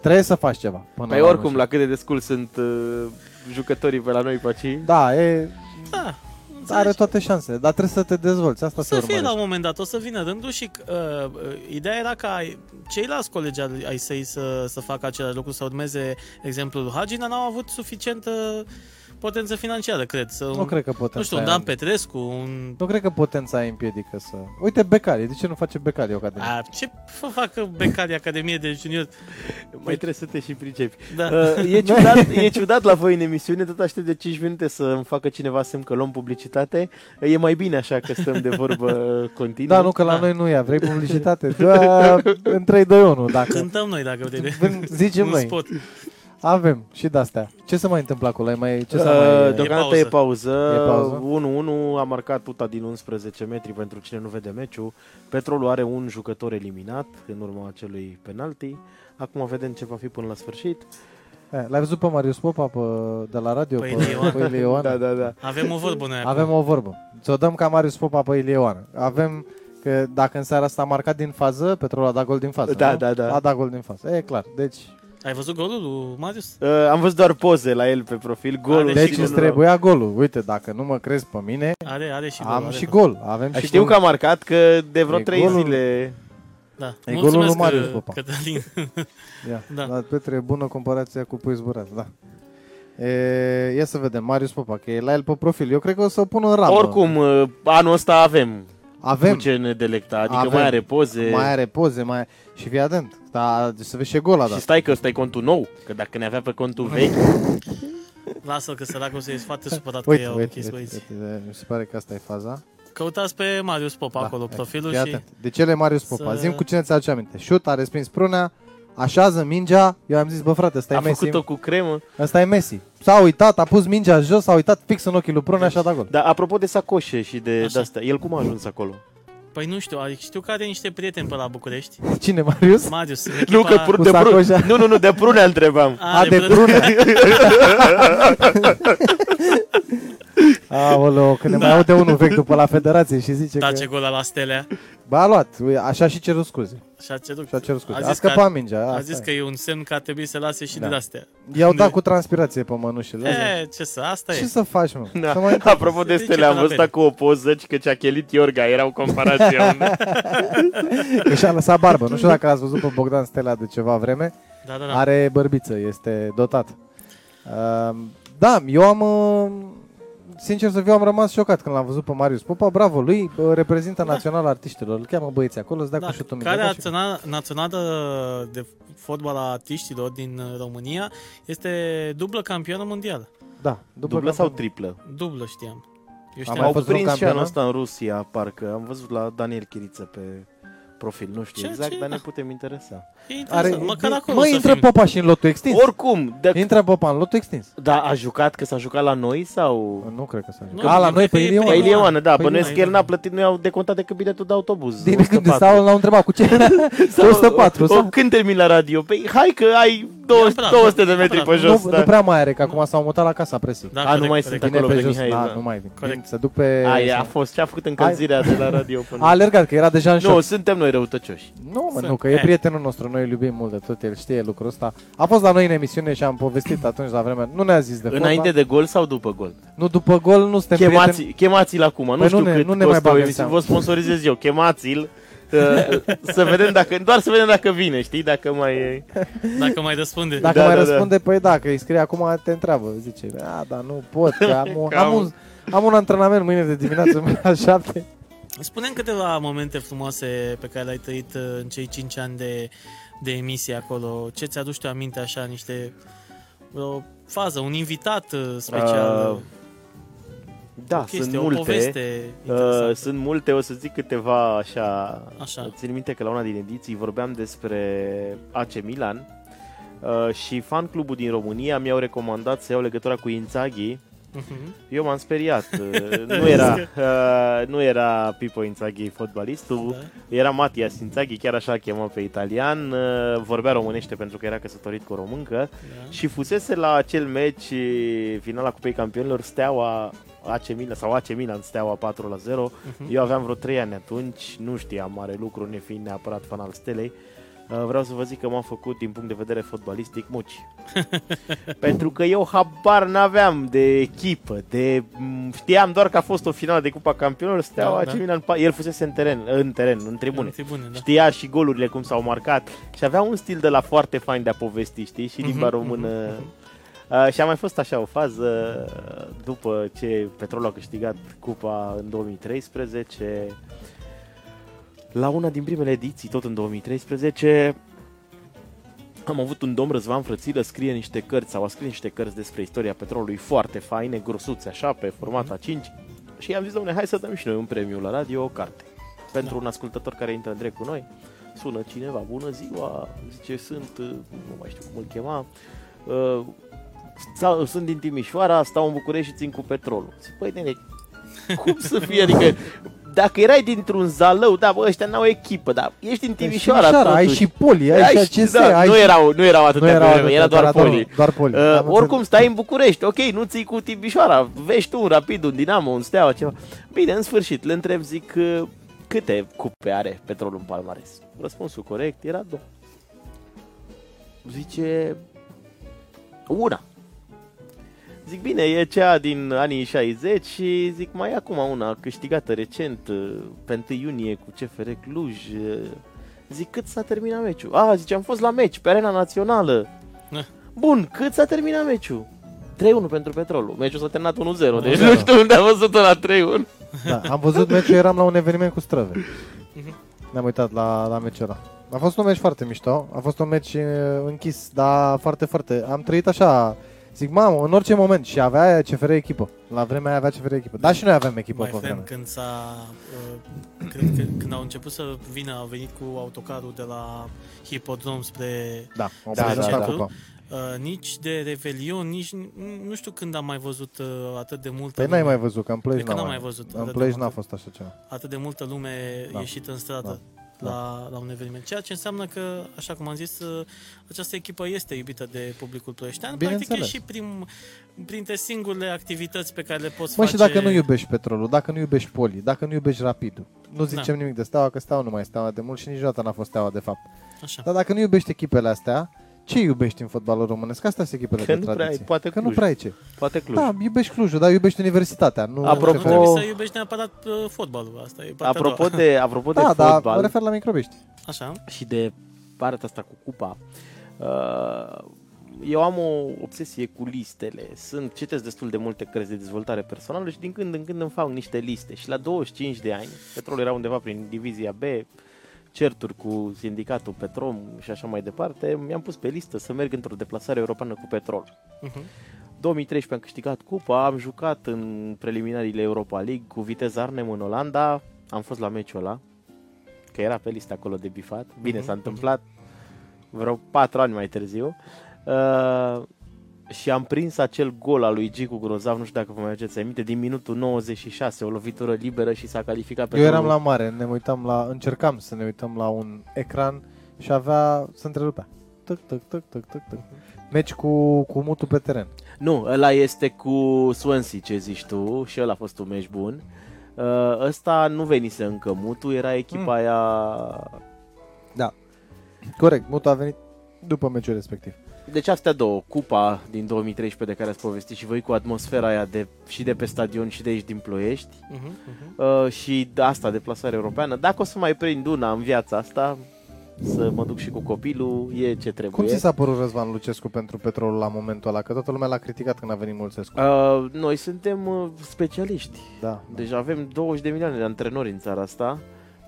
Trebuie să faci ceva. Până Păi la oricum, urmă. la cât de descul sunt uh, jucătorii pe la noi pe aici. Da, e, Da. are Înțelegi? toate șansele, dar trebuie să te dezvolți. Asta se Să fie la urmărește. un moment dat, o să vină rândul și uh, uh, ideea era ca ceilalți colegi ai ai săi să, să facă același lucru, să urmeze exemplul lui Hagi, dar n-au avut suficientă potență financiară, cred. Să, Nu cred că nu potența știu, un aia- Dan Petrescu, un... Nu cred că potența îi împiedică să... Uite, Becali, de ce nu face Becali o academie? A, ce să facă Becali Academie de Junior? Mai trebuie să te și pricepi. Da. Uh, e, ciudat, e ciudat la voi în emisiune, tot aștept de 5 minute să îmi facă cineva semn că luăm publicitate. E mai bine așa că stăm de vorbă continuu. Da, nu că la Da. noi nu ia, vrei publicitate? Da, în 3, 2, 1, dacă Cântăm noi, dacă vrei. Vin- zicem un noi. spot. Avem și de-astea. Ce se mai întâmplă acolo? Ai mai, ce s-a Uh, mai... deocamdată E e pauză. pauză. E pauză. 1-1 a marcat Tuta din 11 metri pentru cine nu vede meciul. Petrolul are un jucător eliminat în urma acelui penalti. Acum vedem ce va fi până la sfârșit. Eh, L-ai văzut pe Marius Popa pe, de la radio? Pe Pe, Ilie Ioan. pe Ilie [LAUGHS] Ioan? Da, da, da. Avem o vorbă noi acum. Avem o vorbă. Ți-o dăm ca Marius Popa pe Ilie Ioan. Avem că dacă în seara asta a marcat din fază, Petrolul a dat gol din fază. Da, nu? da, da. A dat gol din fază. E clar. Deci, Ai văzut golul lui Marius? Uh, am văzut doar poze la el pe profil. Golul Are deci și îți golul. trebuia golul. Uite, dacă nu mă crezi pe mine, Are, are și golul. am are și gol. gol. Avem și Știu gol. că a marcat că de vreo E 3 golul- zile... Da. E Mulțumesc, golul lui Marius uh, Popa. Cătălin. Ia, [LAUGHS] Da. da. Petre, e bună comparația cu pui zburați, da. E, ia să vedem, Marius Popa, că e la el pe profil. Eu cred că o să o pun în ramă. Oricum, uh, anul ăsta avem, avem, cu ce ne delecta. Adică Avem. mai are poze. mai are poze, mai și fii atent. Da, să vezi ce gol a Și dat. stai că ăsta e contul nou, că dacă ne avea pe contul vechi, Lasă-l că săracul să e foarte [LAUGHS] supărat că Uite, i-au uite, închis uite, băieții. uite, mi se pare că asta e faza. Căutați pe Marius Popa acolo Da, profilul fii și... atent. De ce le Marius Popa? să- Zim cu cine ți-aduce aminte. Șut, a respins prunea, așează mingea, eu am zis, bă frate, ăsta e a Messi. făcut-o cu cremă. Ăsta e Messi. S-a uitat, a pus mingea jos, s-a uitat fix în ochii lui Prunea și a dat gol. Dar apropo de sacoșe și de Așa. astea, el cum a ajuns acolo? Păi nu știu, adică știu că are niște prieteni pe la București. Cine, Marius? Marius, în Nu, echipa... că pr- Cu de prun... sacoșa. Nu, nu, nu, de prunea întrebam. A, A, de Brunel. Prunea. [LAUGHS] Aoleo, când ne mai aude unul vechi după la federație și zice Da, că... ce gol a la Stelea. Ba, a luat, Ui, așa și cerut scuze. Și a cerut, Și a cerut scuze. A A, zis că scăpat a- mingea. a asta zis e. că e un semn că ar trebui să lase și Da. de astea. I-au dat cu transpirație pe mănușile. E, ce să, asta Ce e. să faci, mă? Da. Să mai... Apropo de Se stele, duce am pe la văzut bere. cu o poză ci că ce-a chelit Iorga, era o comparație. [LAUGHS] [LAUGHS] Că și-a lăsat barbă. Nu știu dacă l-ați văzut pe Bogdan Stela de ceva vreme. Da, da, da. Are bărbiță, este dotat. Uh, da, eu am... Uh, sincer să fiu, am rămas șocat când l-am văzut pe Marius Popa. Bravo lui, uh, reprezintă național artiștilor. Îl cheamă băieții acolo, îți dea Da, cu șutul care mingea și- națională, națională de fotbal a artiștilor din uh, România este dublă campionă mondială. Da, după Dublă sau campionat. triplă? Dublă știam. Eu Am știam. mai Au fost vreun prins și anul campionat? ăsta în Rusia, parcă. Am văzut la Daniel Chiriță pe profil, nu știu Ce- exact, ce- dar ne da. putem interesa. E interesant. Măcar acolo mă, să intră fim. Popa și în lotul extins. Oricum, de... Intră Popa în lotul extins. da, a jucat, că s-a jucat la noi sau... Nu cred că s-a Nu, A, la eu noi cred că pe e Ilioana. pe Pe Ilioana. Ilioană, da, Păi bănuiesc nu, că el nu. n-a plătit, nu i-au decontat decât biletul de autobuz. Din când 104. sau l-au întrebat cu ce 104 o, sau? când termin la radio? Păi hai că ai 200, Neapărat, 200 de metri neapărat. pe jos. Nu, da. nu prea mai are, că acum s-au mutat la casa presii. Da, A, corect, nu mai corect. sunt Vine acolo pe pe jos, Mihai, da, da. nu mai vin. Corect. Vin, Se duc pe... Ai, a fost, ce a făcut încălzirea de la radio până... [LAUGHS] A alergat, că era deja în șoc. Nu, suntem noi răutăcioși. Nu, mă, Sunt. nu, că e Eh. prietenul nostru, noi îl iubim mult de tot, el știe lucrul ăsta. A fost la noi în emisiune și am povestit atunci la vremea, nu ne-a zis de Înainte fotbal. de gol sau după gol? Nu, după gol nu suntem Chemați, prieteni. chemați-l acum, nu Păi știu nu ne- cât nu ne costă mai o bagă în emisiune, seamă. vă sponsorizez eu, chemați-l Uh, să vedem dacă, doar să vedem dacă vine, știi, dacă mai... Dacă mai răspunde. Dacă Da, mai da, da. răspunde, păi dacă îi scrie acum, te întreabă. Zice, a, dar nu pot, că am, un- am, un, am un antrenament mâine de dimineață mâine la șapte. Spunem câteva momente frumoase pe care le-ai trăit uh, în cei 5 ani de, de emisie acolo. Ce ți-aduci tu aminte așa, niște o fază, un invitat uh, special, Uh, uh, Da, o chestie, sunt o multe. poveste Uh, interesantă. sunt multe, o să zic câteva așa. Așa. Țin minte că la una din ediții vorbeam despre AC Milan uh, și fan clubul din România mi-au recomandat să iau legătura cu Inzaghi. Mhm. Eu m-am speriat. Uh, [LAUGHS] nu era uh, nu era Pipo Inzaghi fotbalistul, Da. era Matias Inzaghi, chiar așa îl chema pe italian, uh, vorbea românește pentru că era căsătorit cu o româncă Da. și fusese la acel meci eh, finala Cupei Campionilor Steaua AC Milan sau AC Milan Steaua 4 la 0. Mhm. Eu aveam vreo 3 ani atunci, nu știam mare lucru, nefiind neapărat fan al Stelei. Uh, Vreau să vă zic că m-am făcut din punct de vedere fotbalistic muci. [LAUGHS] Pentru că eu habar n-aveam de echipă, de m, știam doar că a fost o finală de Cupa Campionilor, Steaua Da, AC da. Milan, pa- el fusese în teren, în teren, în tribune. În tribune, da. Știa și golurile cum s-au marcat și avea un stil de la foarte fain de a povesti, știi, și limba Mhm, română. mhm, Uh, și a mai fost așa o fază uh, după ce Petrol a câștigat cupa în 2013 la una din primele ediții, tot în 2013 am avut un domn Răzvan Frățilă scrie niște cărți sau a scris niște cărți despre istoria petrolului foarte faine, grosuțe așa, pe format A5 și i-am zis, domnule, hai să dăm și noi un premiu la radio, o carte pentru Da. un ascultător care intră în direct cu noi. Sună cineva, bună ziua, zice, sunt, uh, nu mai știu cum îl chema, uh, stau, sunt din Timișoara, stau în București și țin cu petrolul. Zic, păi, nene, cum să fie? Adică, dacă erai dintr-un zalău, da, bă, ăștia n-au echipă, dar ești din Timișoara, Timișoara, ai totuși. și poli, ai, Ai și ACS, da, ai nu, și... erau, nu erau atâtea nu erau probleme, era doar atâtea, poli. Doar poli. Uh, Am oricum înțeles. stai în București, ok, nu ții cu Timișoara, vezi tu un Rapid, un Dinamo, un Steaua, ceva. Bine, în sfârșit, le întreb, zic, uh, câte cupe are petrolul în palmares? Răspunsul corect era două. Zice, una. Zic, bine, e cea din anii 60 și zic, mai e acum una câștigată recent, uh, pe 1 iunie cu CFR Cluj. uh, Zic, cât s-a terminat meciul? A, zice, am fost la meci, pe arena națională. Da. Bun, cât s-a terminat meciul? 3-1 pentru petrolul. Meciul s-a terminat 1-0, deci 1-0. nu știu unde a văzut-o la 3-1. Da, am văzut meciul, eram la un eveniment cu străve. Mhm. Ne-am uitat la, la meciul ăla. A fost un meci foarte mișto, a fost un meci uh, închis, dar foarte, foarte. Am trăit așa, zic, mamă, în orice moment și avea CFR echipă. La vremea aia avea CFR echipă. Dar și noi aveam echipă Mai pe friend, vremea. când s-a uh, cred că când au început să vină, au venit cu autocarul de la Hipodrom spre Da, au Da, prezentat da, da. cupa. uh, nici de Revelion, nici nu știu când am mai văzut uh, atât de multă Păi n-ai lume, mai văzut, că în Plăj Cred că n-am n-am mai mai văzut În atât de Plăj multă- n-a fost așa ceva. atât de multă lume Da. ieșită în stradă. Da. La, la un eveniment. Ceea ce înseamnă că, așa cum am zis, uh, această echipă este iubită de publicul ploieștean. Practic e Bineînțeles. și prim, printre singurele activități pe care le poți Mă, face. și dacă nu iubești petrolul, dacă nu iubești poli, dacă nu iubești rapidul, nu zicem Da. nimic de steaua, că steaua nu mai e steaua de mult și niciodată n-a fost steaua de fapt. Așa. Dar dacă nu iubești echipele astea, ce iubești în fotbalul românesc? Astea sunt echipele Că de nu prea tradiție. ai, poate că nu Cluj. prea ai ce. Poate Cluj. Da, iubești Clujul, dar iubești universitatea. Nu Apropo- Nu CFR. trebuie să iubești neapărat uh, fotbalul. Asta e partea a Apropo doua. de, apropo de Da, dar fotbal mă refer la microbiști. Așa. și de partea asta cu cupa, uh, eu am o obsesie cu listele. Sunt, citesc destul de multe cărți de dezvoltare personală și din când în când îmi fac niște liste. Și la 25 de ani, petrolul era undeva prin divizia B, certuri cu sindicatul Petrom și așa mai departe, mi-am pus pe listă să merg într-o deplasare europeană cu petrol. Uh-huh. 2013 am câștigat cupa, am jucat în preliminariile Europa League cu Vitesse Arnhem în Olanda, am fost la meciul ăla, că era pe listă acolo de bifat. Bine, Mhm, s-a întâmplat vreo 4 ani mai târziu. Uh, și am prins acel gol al lui Gicu Grozav, nu știu dacă vă mai aduceți aminte, din minutul 96, o lovitură liberă și s-a calificat Eu eram la mare, ne uitam la, încercam să ne uităm la un ecran și avea, se întrerupea. Tăc, tăc, tăc, tăc, tăc, tăc. Meci cu, cu mutul pe teren. Nu, ăla este cu Swansea, ce zici tu, și ăla a fost un meci bun. Uh, ăsta nu venise încă mutul, era echipa Mm. aia... Corect, mutul a venit după meciul respectiv. Deci astea două, cupa din 2013 de care ați povestit și voi cu atmosfera aia de, și de pe stadion și de aici din Ploiești Mhm, mhm. uh, și de asta, deplasare europeană. Dacă o să mai prind una în viața asta, să mă duc și cu copilul, e ce trebuie. Cum ți s-a părut Răzvan Lucescu pentru petrolul la momentul ăla? Că toată lumea l-a criticat când a venit Mulțescu. Uh, noi suntem uh, specialiști. Da. Deci avem 20 de milioane de antrenori în țara asta.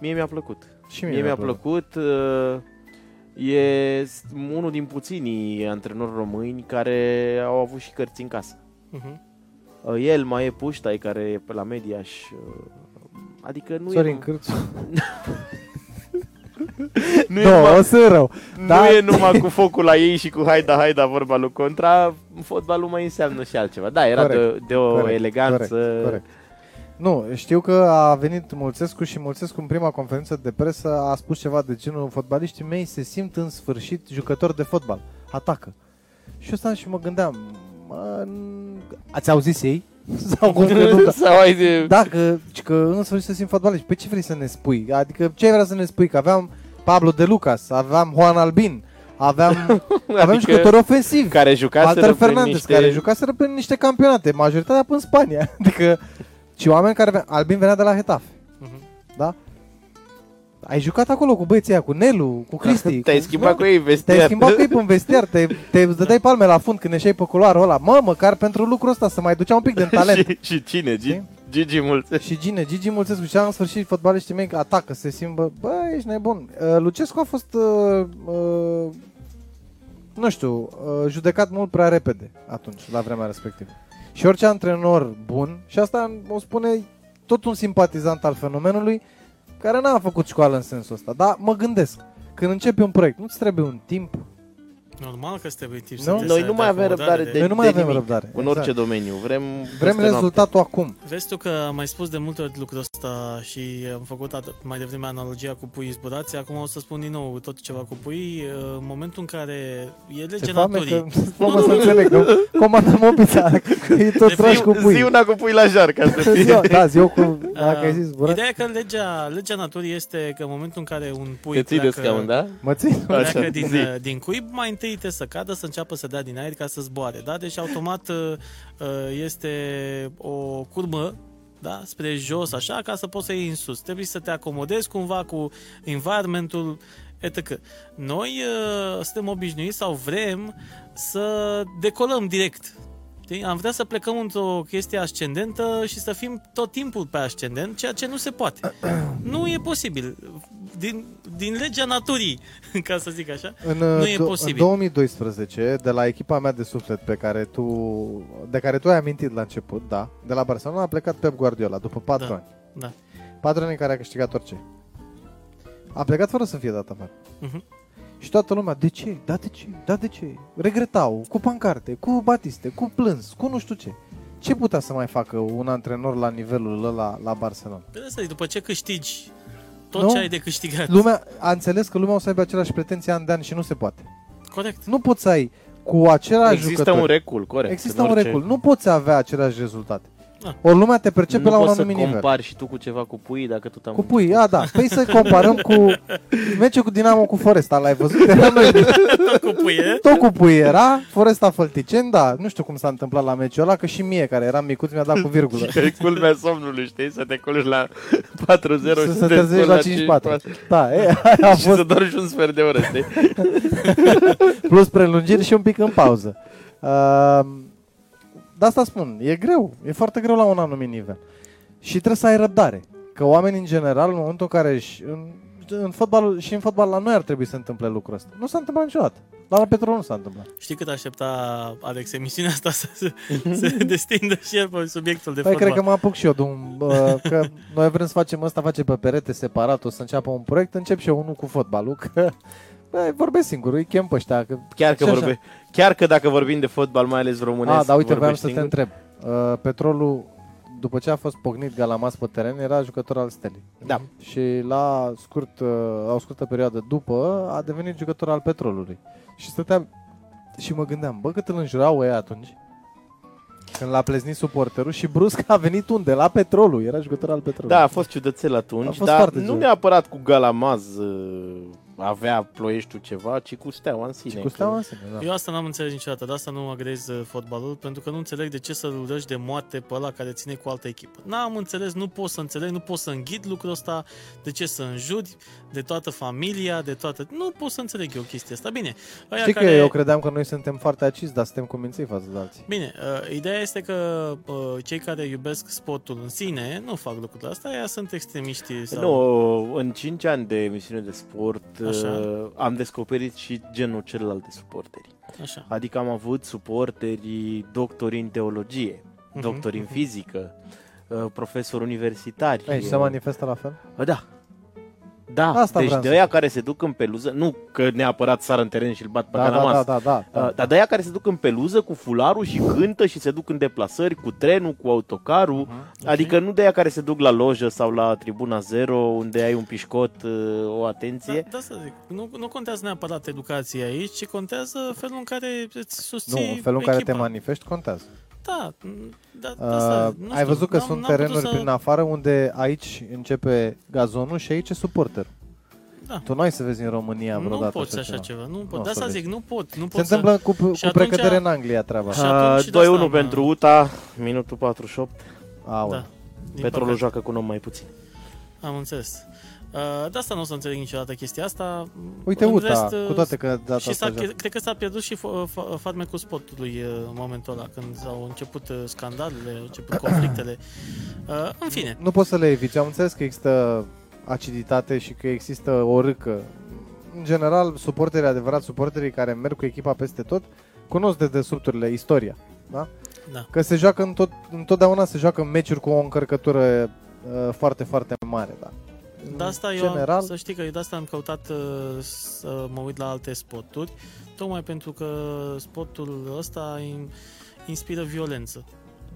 Mie mi-a plăcut. Și Mie mi-a plăcut. uh, E s- unul din puținii antrenori români care au avut și cărți în casă. Mhm. Uh, El mai e Puștai care e pe la Mediaș. uh, Adică nu Sorin e, Cârțu. [LAUGHS] nu, e Nu, numai, o să rău. nu Da. e numai cu focul la ei și cu haida, haida vorba lui Contra. Fotbalul mai înseamnă și altceva. Da, era Corect, de, de o corect, eleganță. Corect, corect. Nu, știu că a venit Mulțescu și Mulțescu în prima conferință de presă a spus ceva de genul fotbaliștii mei se simt în sfârșit jucători de fotbal. Atacă. Și eu stam și mă gândeam, mă, n- ați auzit ei? [LAUGHS] Sau cum [LAUGHS] că nu? Sau ai de... Da, că, că în sfârșit se simt fotbaliști. Pe ce vrei să ne spui? Adică ce ai vrea să ne spui? Că aveam Pablo de Lucas, aveam Juan Albin, aveam, [LAUGHS] aveam Adică jucători ofensivi. care jucaseră Walter prin Fernandez, niște... care jucaseră pe niște campionate, majoritatea pe în Spania. Adică, și oameni care... ve- Albin venea de la Hetafe, Mhm. da? Ai jucat acolo cu băieții aia, cu Nelu, cu Cristi. Te-ai cu... schimbat cu ei Te-ai vestiar. schimbat cu ei pe vestiar, te, te dădeai palme la fund când ieșeai pe culoarul ăla. Mă, măcar pentru lucrul ăsta să mai ducea un pic de [LAUGHS] talent. și, și cine? Gi- Știi? Gigi Mulțescu. Și Gine, Gigi Mulțescu și în sfârșit fotbaliștii mei atacă, se simt, bă, bă, ești nebun. Uh, Lucescu a fost, uh, uh, nu știu, uh, judecat mult prea repede atunci, la vremea respectivă. Și orice antrenor bun, și asta o spune tot un simpatizant al fenomenului, care n-a făcut școală în sensul ăsta, dar mă gândesc, când începi un proiect, nu-ți trebuie un timp? Normal că îți trebuie timp Nu? să te Noi să nu te mai avem acomodare răbdare de, Noi nu mai de avem nimic, răbdare, În exact. orice domeniu. Vrem, Vrem peste rezultatul acum. Vezi tu că am mai spus de multe ori lucrul ăsta și am făcut at- mai devreme analogia cu puii zburați, acum o să spun din nou tot ceva cu puii, în momentul în care e Ce legea foame naturii. că mă să înțeleg, nu? Comandăm o pizza, [LAUGHS] e tot De tragi cu noapte. pui. Zi una cu pui la jar, ca să fie. Zi, da, zi eu cu, [LAUGHS] dacă Uh, ai zis, bă, Ideea e că legea, legea naturii este că în momentul în care un pui Te ții de pleacă, scaun, da? mă țin? Așa, pleacă din, zi. uh, din cuib, mai întâi trebuie să cadă, să înceapă să dea din aer ca să zboare. Da? Deci automat uh, uh, este o curbă da? spre jos, așa, ca să poți să iei în sus. Trebuie să te acomodezi cumva cu environmentul, etc. Noi uh, suntem obișnuiți sau vrem să decolăm direct. Știi? Am vrea să plecăm într-o chestie ascendentă și să fim tot timpul pe ascendent, ceea ce nu se poate. nu e posibil. Din, din legea naturii, [LAUGHS] ca să zic așa. În, Nu e do- posibil. în 2012, de la echipa mea de suflet pe care tu, de care tu ai amintit la început, da, de la Barcelona a plecat Pep Guardiola după 4 Da. ani. Da. 4 ani în care a câștigat orice. A plecat fără să fie dat afară. Mhm. Și toată lumea, de ce? Da, de ce? Da, de ce? Regretau, cu pancarte, cu batiste, cu plâns, cu nu știu ce. Ce putea să mai facă un antrenor la nivelul ăla la Barcelona? Pe asta, după ce câștigi tot Nu. ce ai de câștigat. Lumea a înțeles că lumea o să aibă aceleași pretenții an de an și nu se poate. Corect. Nu poți să ai cu același Există jucători. un recul, corect. Există în un orice- recul. Nu poți avea aceleași rezultate. Da. Ori lumea te percepe nu la un poți să anumit nivel. compari și tu cu ceva cu pui dacă tu am Cu pui, a, da. Păi să comparăm cu meciul cu Dinamo cu Foresta, l-ai văzut? Era noi, Cu puie. tot cu pui era, Foresta Fălticeni, da. Nu știu cum s-a întâmplat la meciul ăla, că și mie, care eram micuț, mi-a dat cu virgulă. Că [LAUGHS] e culmea somnului, știi? Să te culci la 4-0 Să și se te trezești scoli la 5-4. Da, e, aia a [LAUGHS] Și fost să dormi și un sfert de oră, știi? plus prelungiri și un pic în pauză. Uh, de asta spun, e greu, e foarte greu la un anumit nivel. Și trebuie să ai răbdare. Că oamenii în general, în momentul în care își, în, în fotbal, și în fotbal la noi ar trebui să întâmple lucrul ăsta. Nu s-a întâmplat niciodată. La la Petrol nu s-a întâmplat. Știi cât aștepta Alex emisiunea asta să se, se [LAUGHS] destindă și el pe subiectul de Păi fotbal. cred că mă apuc și eu de un, uh, că noi vrem să facem ăsta, face pe perete separat, o să înceapă un proiect, încep și eu unul cu fotbalul, că bă, vorbesc singur, îi chem pe ăștia. Că, Chiar că, Și așa. vorbe, chiar că dacă vorbim de fotbal, mai ales românesc, A, da, uite, voiam vorbești să te singur? întreb. Uh, Petrolul, după ce a fost pognit Galamas pe teren, era jucător al Stelei. Da. Și la, scurt, uh, la o scurtă perioadă după, a devenit jucător al Petrolului. Și stăteam și mă gândeam, bă, cât îl înjurau ei atunci. Când l-a pleznit suporterul și brusc a venit unde? La Petrolul, era jucător al Petrolului. Da, a fost ciudățel A atunci, fost dar foarte nu ciudat. neapărat cu Galamaz uh, avea ploieștiul ceva, ci cu steaua în sine. Și cu steaua în sine, da. Eu asta n-am înțeles niciodată, de asta nu agrez uh, fotbalul, pentru că nu înțeleg de ce să-l urăști de moarte pe ăla care ține cu altă echipă. N-am înțeles, nu pot să înțeleg, nu pot să înghid lucrul ăsta, de ce să înjuri de toată familia, de toată... Nu pot să înțeleg eu chestia asta. Bine, aia Știi care... că eu credeam că noi suntem foarte acizi, dar suntem convinții față de alții. Bine, uh, ideea este că uh, cei care iubesc sportul în sine nu fac lucrurile astea, aia sunt extremiști sau... Nu, în 5 ani de emisiune de sport Așa. uh, am descoperit și genul celălalt de suporteri. Așa. Adică am avut suporteri doctori în teologie, Mhm, doctori în mhm. fizică, uh, profesori universitari. Ei, și se manifestă la fel? Uh, Da. Da, Asta deci vreau de să aia care se duc în peluză, nu că neapărat sară în teren și îl bat pe Da, da, canamas, da, da, da, da. Uh, dar de aia care se duc în peluză cu fularul și cântă și se duc în deplasări cu trenul, cu autocarul. Mhm. Adică nu de aia care se duc la lojă sau la tribuna zero unde ai un pișcot, uh, o atenție. Da, da, să zic. Nu, nu contează neapărat educația aici, ci contează felul în care îți susții Nu, în felul în care te echipa. manifesti contează. Da, da, Uh, asta, nu ai știu, văzut că n-am- sunt n-am putut terenuri să... prin afară unde aici începe gazonul și aici e suporter. Da. Tu nu ai să vezi în România Nu vreodată poți așa ceva. Nu pot. Nu de o să asta vezi. zic, nu pot. Nu Se pot să... întâmplă cu, cu Și atunci- precădere în Anglia treaba Și asta. atunci Uh, de asta 2-1 am, pentru UTA, minutul 48. Aoleu. Da. Din Petrolul păcate. joacă cu un om mai puțin. Am înțeles. Uh, de asta nu o să înțeleg niciodată chestia asta. Uite În UTA, rest, uh, cu toate că data și asta s-a, joacă. cred că s-a pierdut și fa- fa- farmecul sportului uh, în momentul ăla, când au început uh, scandalele, au început [COUGHS] conflictele. Uh, în fine, Nu poți să le eviți. Am înțeles că există aciditate și că există o râcă. În general, suporterii adevărat, suporterii care merg cu echipa peste tot, cunosc de desubturile, istoria. Da? da. Că se joacă în tot, întotdeauna se joacă în meciuri cu o încărcătură uh, foarte, foarte mare. Da. De asta în eu, am- general, să știi că eu de asta am căutat uh, să mă uit la alte sporturi, tocmai pentru că sportul ăsta in- inspiră violență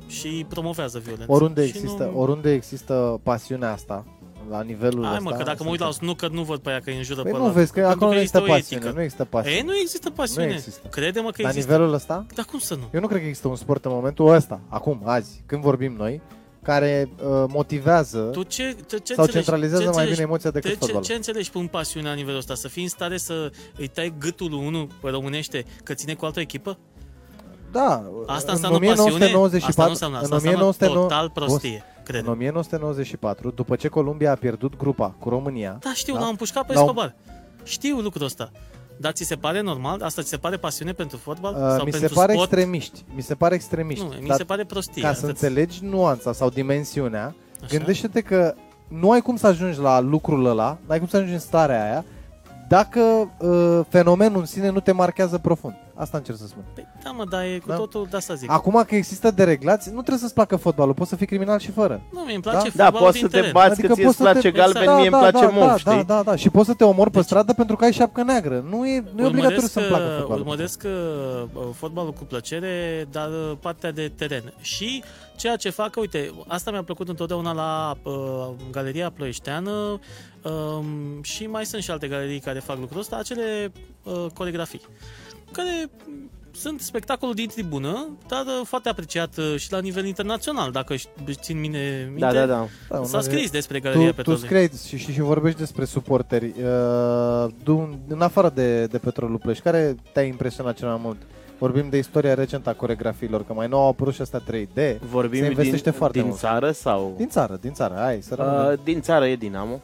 și promovează violență. oriunde și există, nu... oriunde există pasiunea asta, la nivelul Hai ăsta... mă, că dacă mă uit la sunt- snooker nu văd pe aia că îi înjură Păi pe nu ăla. vezi că Pentru acolo nu există o pasiune, etică. nu există pasiune. E, nu există pasiune. Nu există. Crede-mă că La există. nivelul ăsta, Dar cum să nu? eu nu cred că există un sport în momentul ăsta, acum, azi, când vorbim noi, care uh, motivează Tu ce, ce, ce sau înțelegi? centralizează ce mai înțelegi? bine emoția decât Ce, ce, fotbalul. ce înțelegi prin pasiunea la nivelul ăsta? Să fii în stare să îi tai gâtul lui unul pe românește că ține cu altă echipă? Da, Asta în înseamnă pasiune? 1994, Asta nu înseamnă. Asta în înseamnă 1909 total prostie, cred. În 1994, după ce Columbia a pierdut grupa cu România, Da, știu, Da? l-am împușcat pe L-au- Escobar. Știu lucrul ăsta. Dar ți se pare normal? Asta ți se pare pasiune pentru fotbal? uh, sau mi se pentru pare sport? extremiști. Mi se pare extremiști. Nu, mi Dar se pare prostie. ca să atât. înțelegi nuanța sau dimensiunea, Așa? gândește-te că nu ai cum să ajungi la lucrul ăla, n-ai cum să ajungi în starea aia, dacă uh, fenomenul în sine nu te marchează profund. Asta încerc să spun. Păi, da, mă, dar e cu Da. totul, de asta zic. Acum că există dereglați, nu trebuie să-ți placă fotbalul, poți să fii criminal și fără. Nu, mi îmi place Da? Da, fotbalul poți din să te teren. bați Adică că ție poți îți să place te- galben, mie îmi place da, mov, da, știi? da, da, da, și poți să te omori pe Deci- stradă pentru că ai șapcă neagră. Nu e, nu e obligatoriu să-mi placă uh, fotbalul. urmăresc uh, fotbalul cu plăcere, dar uh, partea de teren. Și ceea ce fac, uite, asta mi-a plăcut întotdeauna la uh, Galeria Ploieșteană um, și mai sunt și alte galerii care fac lucrul ăsta, acele uh, coregrafii care mm, sunt spectacolul din tribună, dar uh, foarte apreciat uh, și la nivel internațional, dacă ș- țin mine minte. Da, da, da. Da, S-a una- scris despre Galeria tu, tu Petrolului. scrii și, și, și vorbești despre suporteri. Uh, du- în afară de, de Petrolul Plăș, care te-a impresionat cel mai mult? Vorbim de istoria recentă a coregrafiilor, că mai nou au apărut și astea 3D. Se Vorbim din, investește foarte din mult. țară sau... Din țară, din țară, hai să rămânem. Uh, din țară e Dinamo,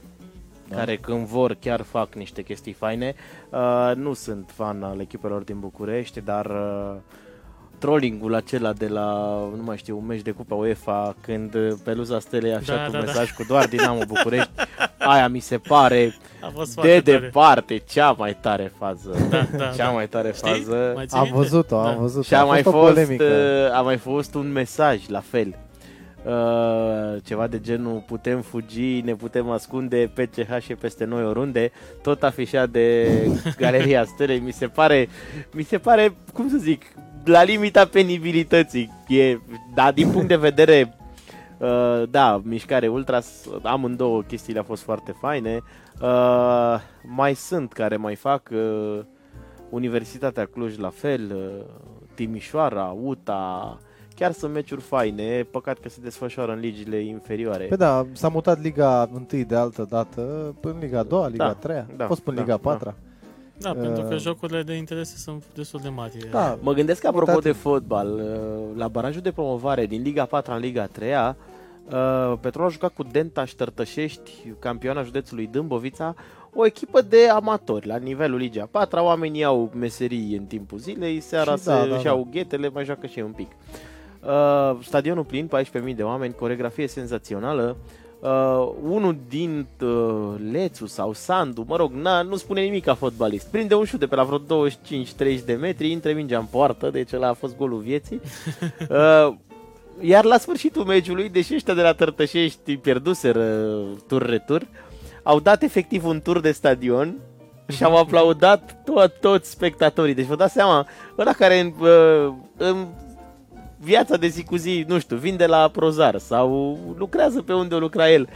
Da. care când vor chiar fac niște chestii faine. Uh, nu sunt fan al echipelor din București, dar uh, trollingul acela de la, nu mai știu, un meci de Cupa UEFA, când uh, peluza stelei așa Da, cu da, da. mesaj cu doar Dinamo București, [LAUGHS] aia mi se pare A fost de foarte tare. departe cea mai tare fază. Da, da, cea da. mai tare Știi? fază. Mai ții am minte? văzut-o, Da. am văzut-o. Și a, mai fost o fost, polemică. uh, a mai fost un mesaj la fel. Uh, ceva de genul putem fugi, ne putem ascunde, PCH și peste noi oriunde, tot afișat de [LAUGHS] Galeria Stelei, mi se pare, mi se pare, cum să zic, la limita penibilității. E, da, din punct de vedere Uh, da, mișcare ultras, amândouă chestiile au fost foarte faine. Uh, mai sunt care mai fac uh, Universitatea Cluj la fel, uh, Timișoara, UTA, chiar sunt meciuri faine, păcat că se desfășoară în ligile inferioare. Păi da, s-a mutat Liga 1 de altă dată în Liga 2, Liga Da, 3, da, a fost până da, Liga da. 4. Da, pentru că Uh, jocurile de interese sunt destul de mari. Da, Mă gândesc apropo Mutate. de fotbal, uh, la barajul de promovare din Liga 4 în Liga 3 uh, Petrol a jucat cu Dentaș Ștărtășești, campioana județului Dâmbovița, o echipă de amatori la nivelul Liga 4 oamenii au meserii în timpul zilei, seara Și se da, da, și da. au ghetele, mai joacă și ei un pic. Uh, stadionul plin, 14.000 de oameni, coregrafie senzațională. Uh, unul din uh, Lețu sau Sandu, mă rog, na, nu spune nimic ca fotbalist. Prinde un șut de pe la vreo 25-30 de metri, intre mingea în poartă, deci ăla a fost golul vieții. [LAUGHS] Uh, iar la sfârșitul meciului, deși ăștia de la Tărtășești pierduseră tur-retur, au dat efectiv un tur de stadion și au [LAUGHS] aplaudat tot, toți spectatorii. Deci vă dați seama, ăla care în, uh, în viața de zi cu zi, nu știu, vinde la Prozar sau lucrează pe unde o lucra el,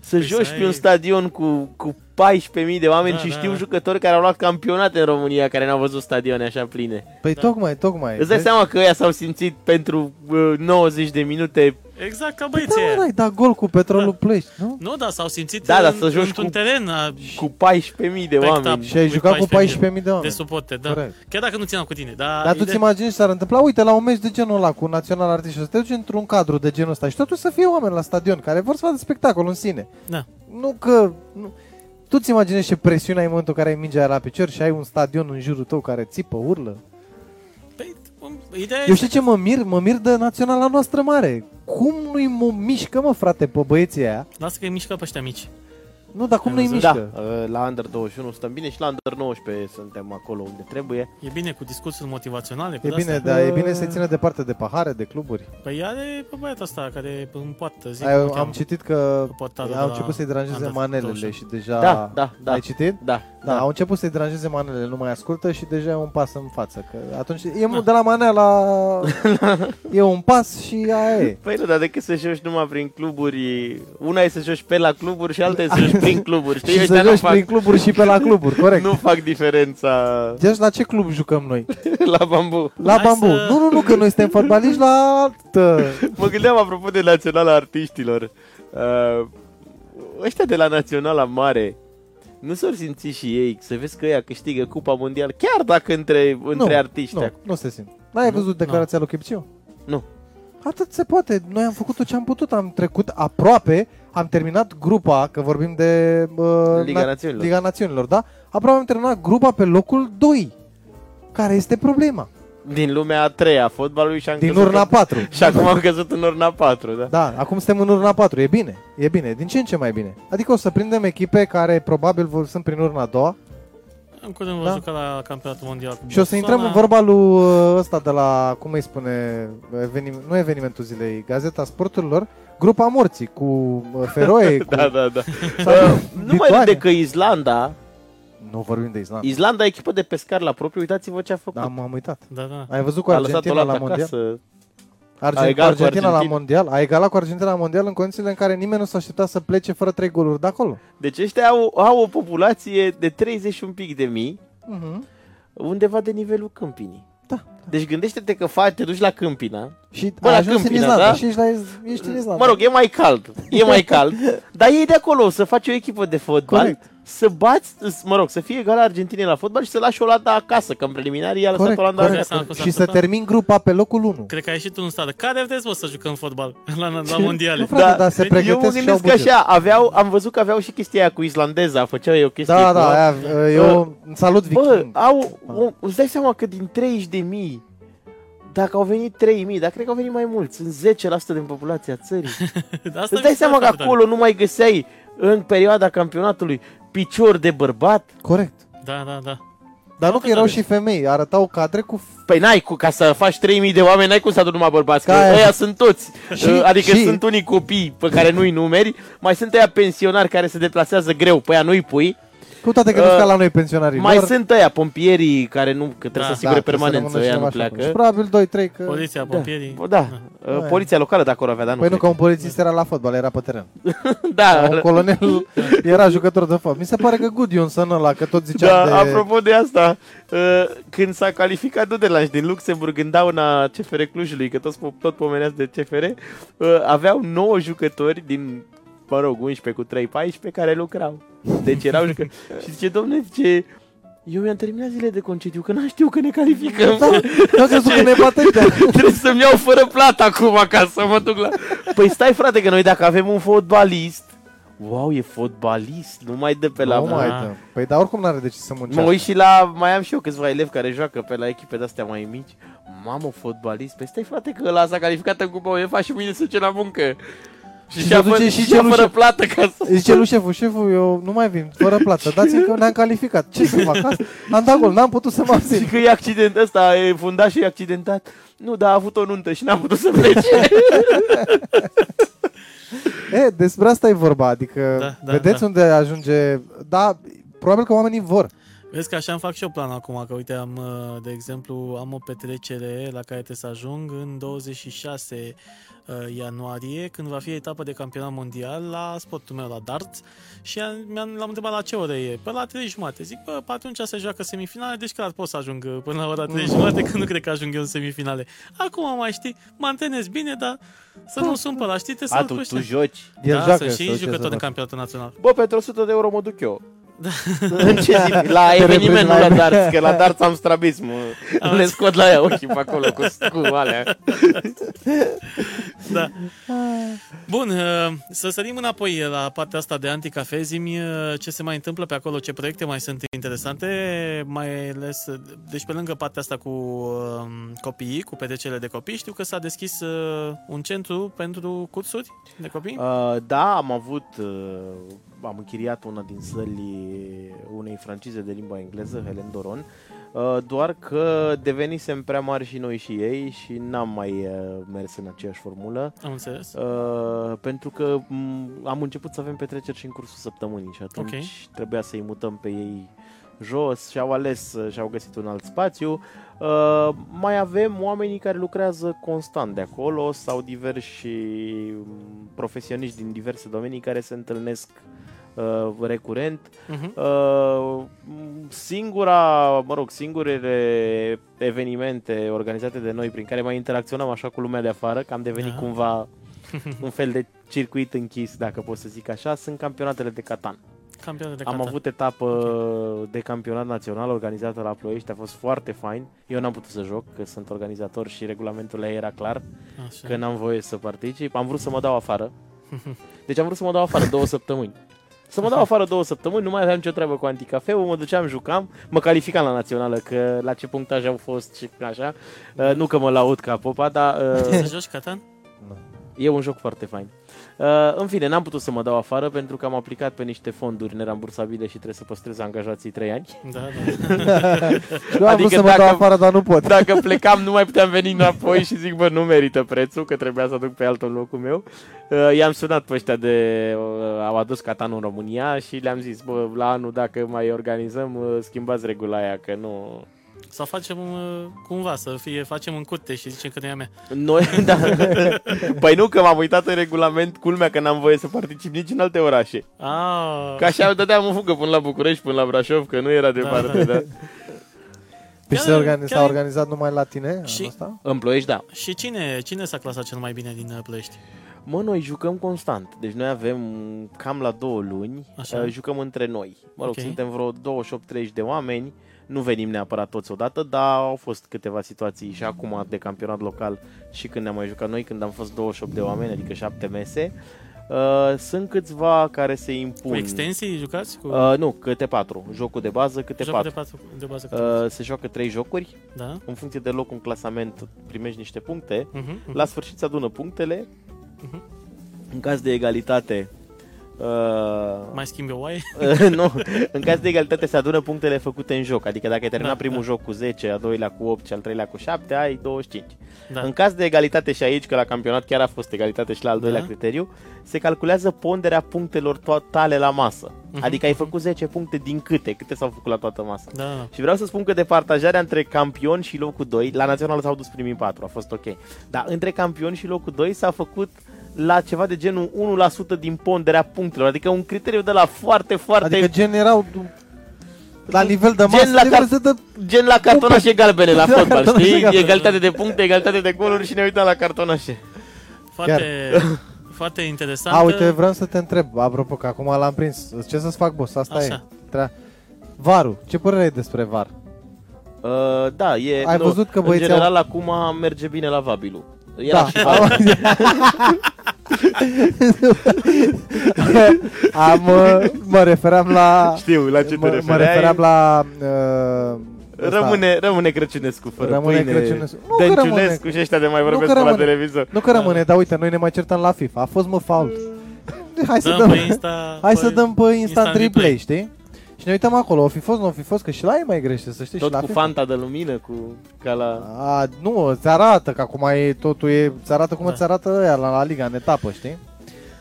să Păi joci să pe un ai- stadion cu, cu 14.000 de oameni Da, și da, știu da. jucători care au luat campionate în România care n-au văzut stadioane așa pline. Păi Da. tocmai, tocmai. Îți dai Deci- seama că ăia s-au simțit pentru uh, 90 de minute Exact ca Păi băieții da, ăia. mă, ai dat gol cu petrolul Da. Ploiești, nu? Nu, da, s-au simțit Da, dar în, să joci într-un cu- teren a, cu 14.000 de Backed oameni. up. Și ai Cu jucat cu 14.000 de de oameni. suporte, da. Corect. Chiar dacă nu țineam cu tine. Dar, Dar tu ți imagini ce s-ar întâmpla? Uite, la un meci de genul ăla cu Național Artiști, să te duci într-un cadru de genul ăsta și totuși să fie oameni la stadion care vor să vadă spectacol în sine. Da. Nu că... Nu. Tu ți imaginezi ce presiune ai în momentul în care ai mingea la picior și ai un stadion în jurul tău care țipă, urlă? Păi, um, ideea Eu este... știu ce mă mir? Mă mir de naționala noastră mare. Cum nu-i mă mișcă, mă, frate, pe băieții aia? Lasă că e mișcă pe ăștia mici. Nu, dar cum Ai nu-i văzut? mișcă? Da, uh, la Under 21 stăm bine și la Under 19 suntem acolo unde trebuie. E bine cu discursuri motivaționale. Cu E de-astea. bine, dar e bine să-i țină departe de pahare, de cluburi. Păi are pe băiatul ăsta care împoată, zic Ai, cum o am cheamă. citit că Cu portarul de au la început să-i deranjeze Under manelele 21. și deja... Da, da, da. Ai citit? Da, Da, au început să-i deranjeze manelele, nu mai ascultă și deja e un pas în față. Că atunci e Da. de la manea la... [LAUGHS] e un pas și aia e. Păi nu, dar decât să joci numai prin cluburi, una e să joci pe la cluburi și alta e să joci prin cluburi, știi? și Ăștia să nu joci fac, prin cluburi și pe la cluburi, [LAUGHS] corect. nu fac diferența Deci la ce club jucăm noi? [LAUGHS] la bambu. La Hai bambu. să- Nu, nu, nu, că noi suntem fotbaliști la altă. Mă gândeam apropo de Naționala Artiștilor. Uh, ăștia de la Naționala Mare, nu s-au simțit și ei să vezi că ea câștigă Cupa Mondială, chiar dacă între, între nu, artiști. Nu, nu se simt. N-ai Nu? văzut declarația lui Chipciu? Nu. Atât se poate. Noi am făcut tot ce am putut. Am trecut aproape, am terminat grupa, că vorbim de uh, Liga Națiunilor. Liga Națiunilor, da? Aproape am terminat grupa pe locul 2. Care este problema? Din lumea a treia a fotbalului și am Din căzut urna în- 4. [LAUGHS] Și acum am căzut în urna 4, da? Da, acum suntem în urna 4. E bine, e bine. Din ce în ce mai bine. Adică o să prindem echipe care probabil vor sunt prin urna a doua În curând Da. vom juca la campionatul mondial cu și o să intrăm în vorba lui uh, ăsta de la, cum îi spune, evenim, nu evenimentul zilei, Gazeta Sporturilor, Grupa Morții cu uh, Feroe, [LAUGHS] cu Da, da, da. sau Uh, nu mai Lituania. râde că Islanda, Nu vorbim de Islanda. Islanda, echipă de pescar la propriu, uitați-vă ce a făcut. Da, m-am uitat. Da, da. Ai văzut cu a lăsat-o Argentina la la mondial? acasă. Argent, a egalat cu Argentina la Argentina. mondial? A egalat cu Argentina la mondial în condițiile în care nimeni nu s-a așteptat să plece fără trei goluri de acolo. Deci ăștia au, au o populație de 30 și un pic de mii, Uh-huh. undeva de nivelul câmpinii. Da. Deci gândește-te că faci, te duci la Câmpina. Și Bă, ai la ajuns în Câmpina, Islanda da? și ești, la, ești în Islanda. Mă rog, e mai cald. E mai cald. [LAUGHS] dar ei de acolo să faci o echipă de fotbal, Corect. Să bați, mă rog, să fie egal Argentinei la fotbal și să lași Olanda acasă, că în preliminarii i-a lăsat corect, Olanda corect. acasă. Seama cum s-a Și să întâmplat? termin grupa pe locul 1. Cred că a ieșit un stradă. Care vreți vă să jucăm fotbal [LAUGHS] la, la mondiale? Nu, frate, dar se eu mă pregătesc și au gândesc că buget. așa, aveau, am văzut că aveau și chestia aia cu islandeza, făceau ei o chestie Da, cu da, aia, eu salut Bă, Viking. au, o, îți dai seama că din 30 de mii, dacă au venit 3 mii, dar cred că au venit mai mulți, sunt 10% din populația țării. [LAUGHS] Asta Îți mi dai se seama pare că foarte acolo nu mai găseai în perioada campionatului picior de bărbat? Corect. tare. Da, da, da. Dar nu că erau și femei, arătau cadre cu... Păi n-ai cu, ca să faci 3000 de oameni, n-ai cum să aduni numai bărbați, că Ca aia. ăia sunt toți. Și- Uh, adică și- sunt unii copii pe care nu-i numeri, mai sunt ăia pensionari care se deplasează greu, pe aia nu-i pui, Cu toate că nu Uh, sunt ca la noi pensionarii. mai lor. sunt ăia pompierii care nu, că trebuie Da. să asigure trebuie să permanență, rămână ăia nu cineva așa acolo. pleacă. Și probabil 2-3 că... Poliția, Da, pompierii. da. Uh, Poliția locală dacă o avea, dar nu Păi nu, cred. că un polițist era la fotbal, era pe teren. [LAUGHS] Da, Un colonel [LAUGHS] era jucător de fotbal. Mi se pare că Gudjonsson ăla, că tot zicea Da, de... apropo de asta, uh, când s-a calificat Dudelanș din Luxemburg în dauna CFR Clujului, că toți, tot pomeneați de CFR, uh, aveau 9 jucători din, mă rog, 11 cu 3-14 care lucrau. Deci erau jucători. [LAUGHS] Și zice, domne, zice, eu mi-am terminat zile de concediu, că n-am știu că ne calificăm. Da, da, crezut că ne bate ăștia. [LAUGHS] Trebuie să-mi iau fără plată acum ca să mă duc la... Păi stai frate, că noi dacă avem un fotbalist, wow, e fotbalist, nu mai dă pe la Nu mai Da. dă. Păi dar oricum n-are de ce să Mă muncească. uit și la, mai am și eu câțiva elevi care joacă pe la echipe de-astea mai mici. Mamă, fotbalist, păi stai frate că ăla s-a calificat în Cupa UEFA și mâine se duce la muncă. Și, Și și-a, se duce fă, și și-a fără celușă. plată ca să... Zice lui șeful, șeful, eu nu mai vin, fără plată. Dați-mi că ne-am calificat. Ce să fac asta? Am dat gol, n-am putut să mă Și abțin. că e accident ăsta, e fundat și e accidentat. Nu, dar a avut o nuntă și n-a putut să plece. [LAUGHS] E, despre asta e vorba, adică Da, da, vedeți da. unde ajunge... Da, probabil că oamenii vor. Vezi că așa îmi fac și eu plan acum, că uite, am, uh, de exemplu, am o petrecere la care trebuie să ajung în 26 uh, ianuarie, când va fi etapă de campionat mondial la sportul meu, la darts, și am, mi-am, l-am întrebat la ce oră e. Pe la 3 jumate. Zic, bă, pe atunci se joacă semifinale, deci clar pot să ajung uh, până la ora 3 jumate, că nu cred că ajung eu în semifinale. Acum mai știi, mă antrenez bine, dar să nu sun pe la, știi, trebuie A, să tu, nu tu joci. El da, joacă. să și sau ce jucător să în facă. campionatul național. Bă, pentru 100 de euro mă duc eu. În ce zi? La Te eveniment, nu reprezintă la la- darts, că la darts am strabism. Le scot la ea ochii pe acolo cu, cu alea. Da. Bun, uh, să sărim înapoi la partea asta de anticafe. Zi-mi uh, ce se mai întâmplă pe acolo, ce proiecte mai sunt interesante, mai ales, uh, deci pe lângă partea asta cu uh, copiii, cu petrecele de copii, știu că s-a deschis uh, un centru pentru cursuri de copii. Uh, da, am avut, uh, am închiriat una din sălii unei francize de limba engleză, Helen Doron, uh, doar că devenisem prea mari și noi și ei și n-am mai uh, mers în aceeași formulă, Am înțeles. uh, pentru că m- am început să avem petreceri și în cursul săptămânii și atunci Ok. trebuia să-i mutăm pe ei jos și au ales uh, și au găsit un alt spațiu. Uh, mai avem oamenii care lucrează constant de acolo sau diversi mm, profesioniști din diverse domenii care se întâlnesc uh, recurent. Uh-huh. Uh, singura, mă rog, singurele evenimente organizate de noi prin care mai interacționăm așa cu lumea de afară, că am devenit Da. cumva [LAUGHS] un fel de circuit închis, dacă pot să zic așa, sunt campionatele de Catan. Campionat de Am Qatar. avut etapă de campionat național organizată la Ploiești, a fost foarte fain. Eu n-am putut să joc, că sunt organizator și regulamentul ei era clar Așa. că n-am voie să particip. Am vrut să mă dau afară. [LAUGHS] Deci am vrut să mă dau afară două săptămâni. Să mă dau afară două săptămâni, nu mai aveam nicio treabă cu anticafeu, mă duceam, jucam, mă calificam la națională, că la ce punctaj au fost și așa. Uh, nu că mă laud ca popa, dar uh, Știi [LAUGHS] să joci Catan? E un joc foarte fain. Uh, în fine, n-am putut să mă dau afară pentru că am aplicat pe niște fonduri nerambursabile și trebuie să păstrez angajații 3 ani. Da, da. [LAUGHS] Eu am Adică vrut să mă dacă- dau afară, dar nu pot. Dacă plecam, nu mai puteam veni înapoi și zic, bă, nu merită prețul, că trebuia să duc pe altul în locul meu. Uh, i-am sunat pe ăștia de... Uh, au adus Catan în România și le-am zis, bă, la anul dacă mai organizăm, uh, schimbați regula aia, că nu... Sau facem uh, cumva, să fie, facem în curte și zicem că nu e a mea. Noi, [LAUGHS] da. păi nu, că m-am uitat în regulament, culmea că n-am voie să particip nici în alte orașe. Ah, Ca așa dădeam în fugă până la București, până la Brașov, că nu era departe, da. Păi Chiar- se organi- s-a chiar- organizat numai la tine Și- anul ăsta? În Ploiești, da. Și cine, cine s-a clasat cel mai bine din uh, Ploiești? Mă, noi jucăm constant. Deci noi avem cam la două luni, Așa. uh, jucăm între noi. Mă rog, Ok. suntem vreo 28-30 de oameni, nu venim neapărat toți odată, dar au fost câteva situații și acum de campionat local și când ne-am mai jucat noi, când am fost 28 de oameni, adică 7 mese. Uh, sunt câțiva care se impun. Cu extensii jucați? Cu Uh, nu, câte patru. Jocul de bază, câte jocul de, patru. patru, de bază? Uh, Uh, se joacă trei jocuri. da? În funcție de loc în clasament primești niște puncte. Uh-huh, La sfârșit se adună punctele. Mhm. În caz de egalitate, Uh, Mai schimbi o oaie? [LAUGHS] nu, în caz de egalitate se adună punctele făcute în joc. Adică dacă ai terminat Da, primul da. joc cu 10, al doilea cu 8 și al treilea cu 7, ai 25. Da. În caz de egalitate și aici, că la campionat chiar a fost egalitate și la al doilea Da. criteriu, se calculează ponderea punctelor totale la masă. Mhm, Adică ai făcut 10 puncte din câte? Câte s-au făcut la toată masa? Da, da. Și vreau să spun că departajarea între campion și locul 2, la național s-au dus primii 4, a fost ok. Dar între campion și locul 2 s-a făcut la ceva de genul 1% din ponderea punctelor, adică un criteriu de la foarte, foarte... Adică gen erau la nivel de Gen masă, la de car- să dă Gen la cartonașe galbene la La [LAUGHS] fotbal, cartonașe știi? galbene. Egalitate de puncte, egalitate de goluri și ne uităm la cartonașe. Foarte, foarte interesant. A, uite, vreau să te întreb, apropo, că acum l-am prins. Ce să-ți fac, boss? Asta Așa. e. Trea... Varul, ce părere ai despre Var? Uh, da, e... Ai nu, văzut că În băieții general, acum merge bine la Vabilu. Era Da. și var. [LAUGHS] Am, uh, mă referam la... Știu la ce te mă, mă refereai. referam la... Uh, ăsta. Rămâne, rămâne Crăciunescu fără Rămâne pâine, Crăciunescu. Nu că rămâne- Dănciunescu și ăștia de mai vorbesc că pe la rămâne. televizor. Nu că rămâne, dar uite, noi ne mai certăm la FIFA. A fost mă fault. Hai să Dăm dăm, pe Insta, hai pe să dăm pe Instant Instant Replay, Replay. știi? Și ne uităm acolo, o fi fost, nu o fi fost, că și la ei mai grește, să știi, Tot și la cu FIFA. fanta de lumină, cu ca la... A, nu, îți arată că acum e, totul e, îți arată cum Da. îți arată ăia la, la Liga, în etapă, știi?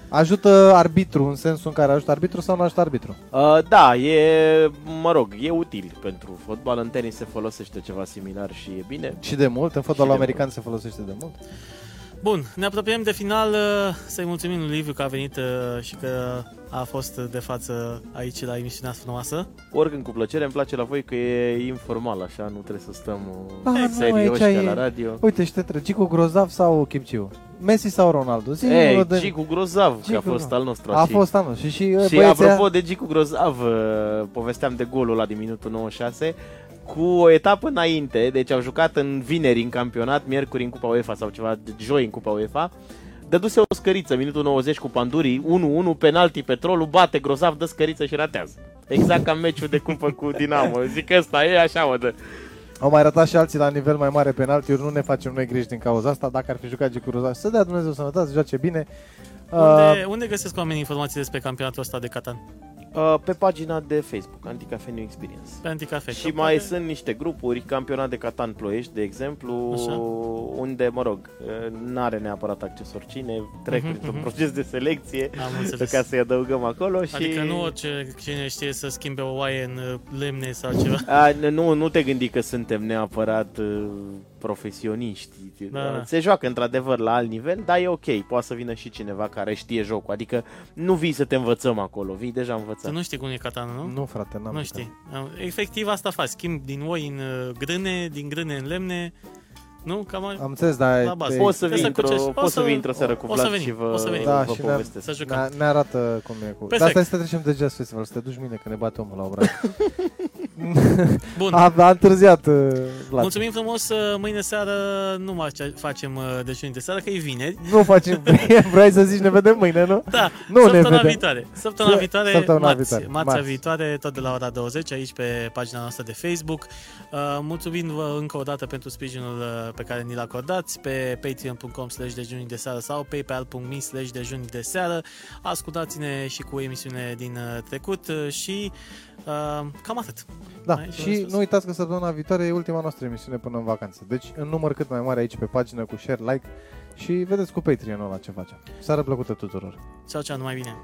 Ajută arbitru în sensul în care ajută arbitru sau nu ajută arbitru? Uh, da, e, mă rog, e util pentru fotbal. În tenis se folosește ceva similar și e bine. Și de mult, în fotbalul Și de american se folosește de mult. Bun, ne apropiem de final. uh, Să-i mulțumim lui Liviu că a venit uh, și că a fost de față aici la emisiunea frumoasă. Oricând cu plăcere, îmi place la voi că e informal, așa, nu trebuie să stăm Da, uh, nu, serioși aici ca e- la radio. Uite, și te întreb, Gicu Grozav sau Chipciu? Messi sau Ronaldo? Zi Ei, de... Gicu Grozav, că a Gicu, fost da. al nostru. A aici. fost anul și și, Și băieții apropo de Gicu Grozav, uh, povesteam de golul ăla din minutul 96, cu o etapă înainte, deci au jucat în vineri în campionat, miercuri în Cupa UEFA sau ceva, de- joi în Cupa UEFA, dăduse o scăriță, minutul 90 cu Pandurii, 1-1, penalti, petrolul, bate grozav, dă scăriță și ratează. Exact ca meciul de cupă cu Dinamo. [LAUGHS] Zic că ăsta e așa, mă, dă. Au mai ratat și alții la nivel mai mare penaltiuri, nu ne facem noi griji din cauza asta, dacă ar fi jucat Gicu Grozav, să dea Dumnezeu sănătate, să joace bine. Uh, Unde, unde găsesc oamenii informații despre campionatul ăsta de Catan? Uh, pe pagina de Facebook, Anticafe New Experience. Pe Anticafe. Și mai sunt niște grupuri, campionat de Catan Ploiești, de exemplu, Așa. unde, mă rog, n-are neapărat accesor cine, trec Mhm, printr-un mhm. proces de selecție Am înțeles. ca să-i adăugăm acolo și... Adică nu orice cine știe să schimbe o oaie în uh, lemne sau ceva. A, nu, nu te gândi că suntem neapărat uh, profesioniști. Da, da. Se joacă într-adevăr la alt nivel, dar e ok. Poate să vină și cineva care știe jocul. Adică nu vii să te învățăm acolo, vii deja Tu învățat. nu știi cum e Catan, nu? nu, frate, n-am Nu știi. Efectiv asta faci. Schimb din oi în uh, grâne, din grâne în lemne. Nu? Cam a- Am înțeles, dar... La bază. e- Poți să Trebuie vii să într-o, cucești. O poți să să- vii într-o seară cu o să Vlad venim, și vă, o să venim. Da, vă și ne- povestesc. să jucăm. Ne, ne arată cum e cu... Perfect. Dar stai să trecem de Jazz Festival, să te duci mine, că ne bate omul la obraz. [LAUGHS] Bun. [LAUGHS] a, a întârziat, uh, Vlad. Mulțumim frumos. uh, Mâine seară nu mai facem uh, dejun de seară, că e vineri. Nu facem, [LAUGHS] vrei să zici ne vedem mâine, nu? Da, Nu ne săptămâna vedem. viitoare. Săptămâna Să- viitoare, săptămâna marți, viitoare, marțea marți. viitoare, tot de la ora 20, aici pe pagina noastră de Facebook. Uh, mulțumim-vă încă o dată pentru sprijinul uh, pe care ni-l acordați pe patreon.com slash dejunii de seară sau paypal.me slash dejunii de seară. Ascultați-ne și cu emisiune din uh, trecut uh, și uh, cam atât. Da, Ai, ce și vrei să nu uitați că săptămâna viitoare e ultima noastră emisiune până în vacanță. Deci, în număr cât mai mare aici pe pagină cu share, like și vedeți cu Patreon-ul ăla ce facem. Seară plăcută tuturor! Ceau, ceau, numai bine!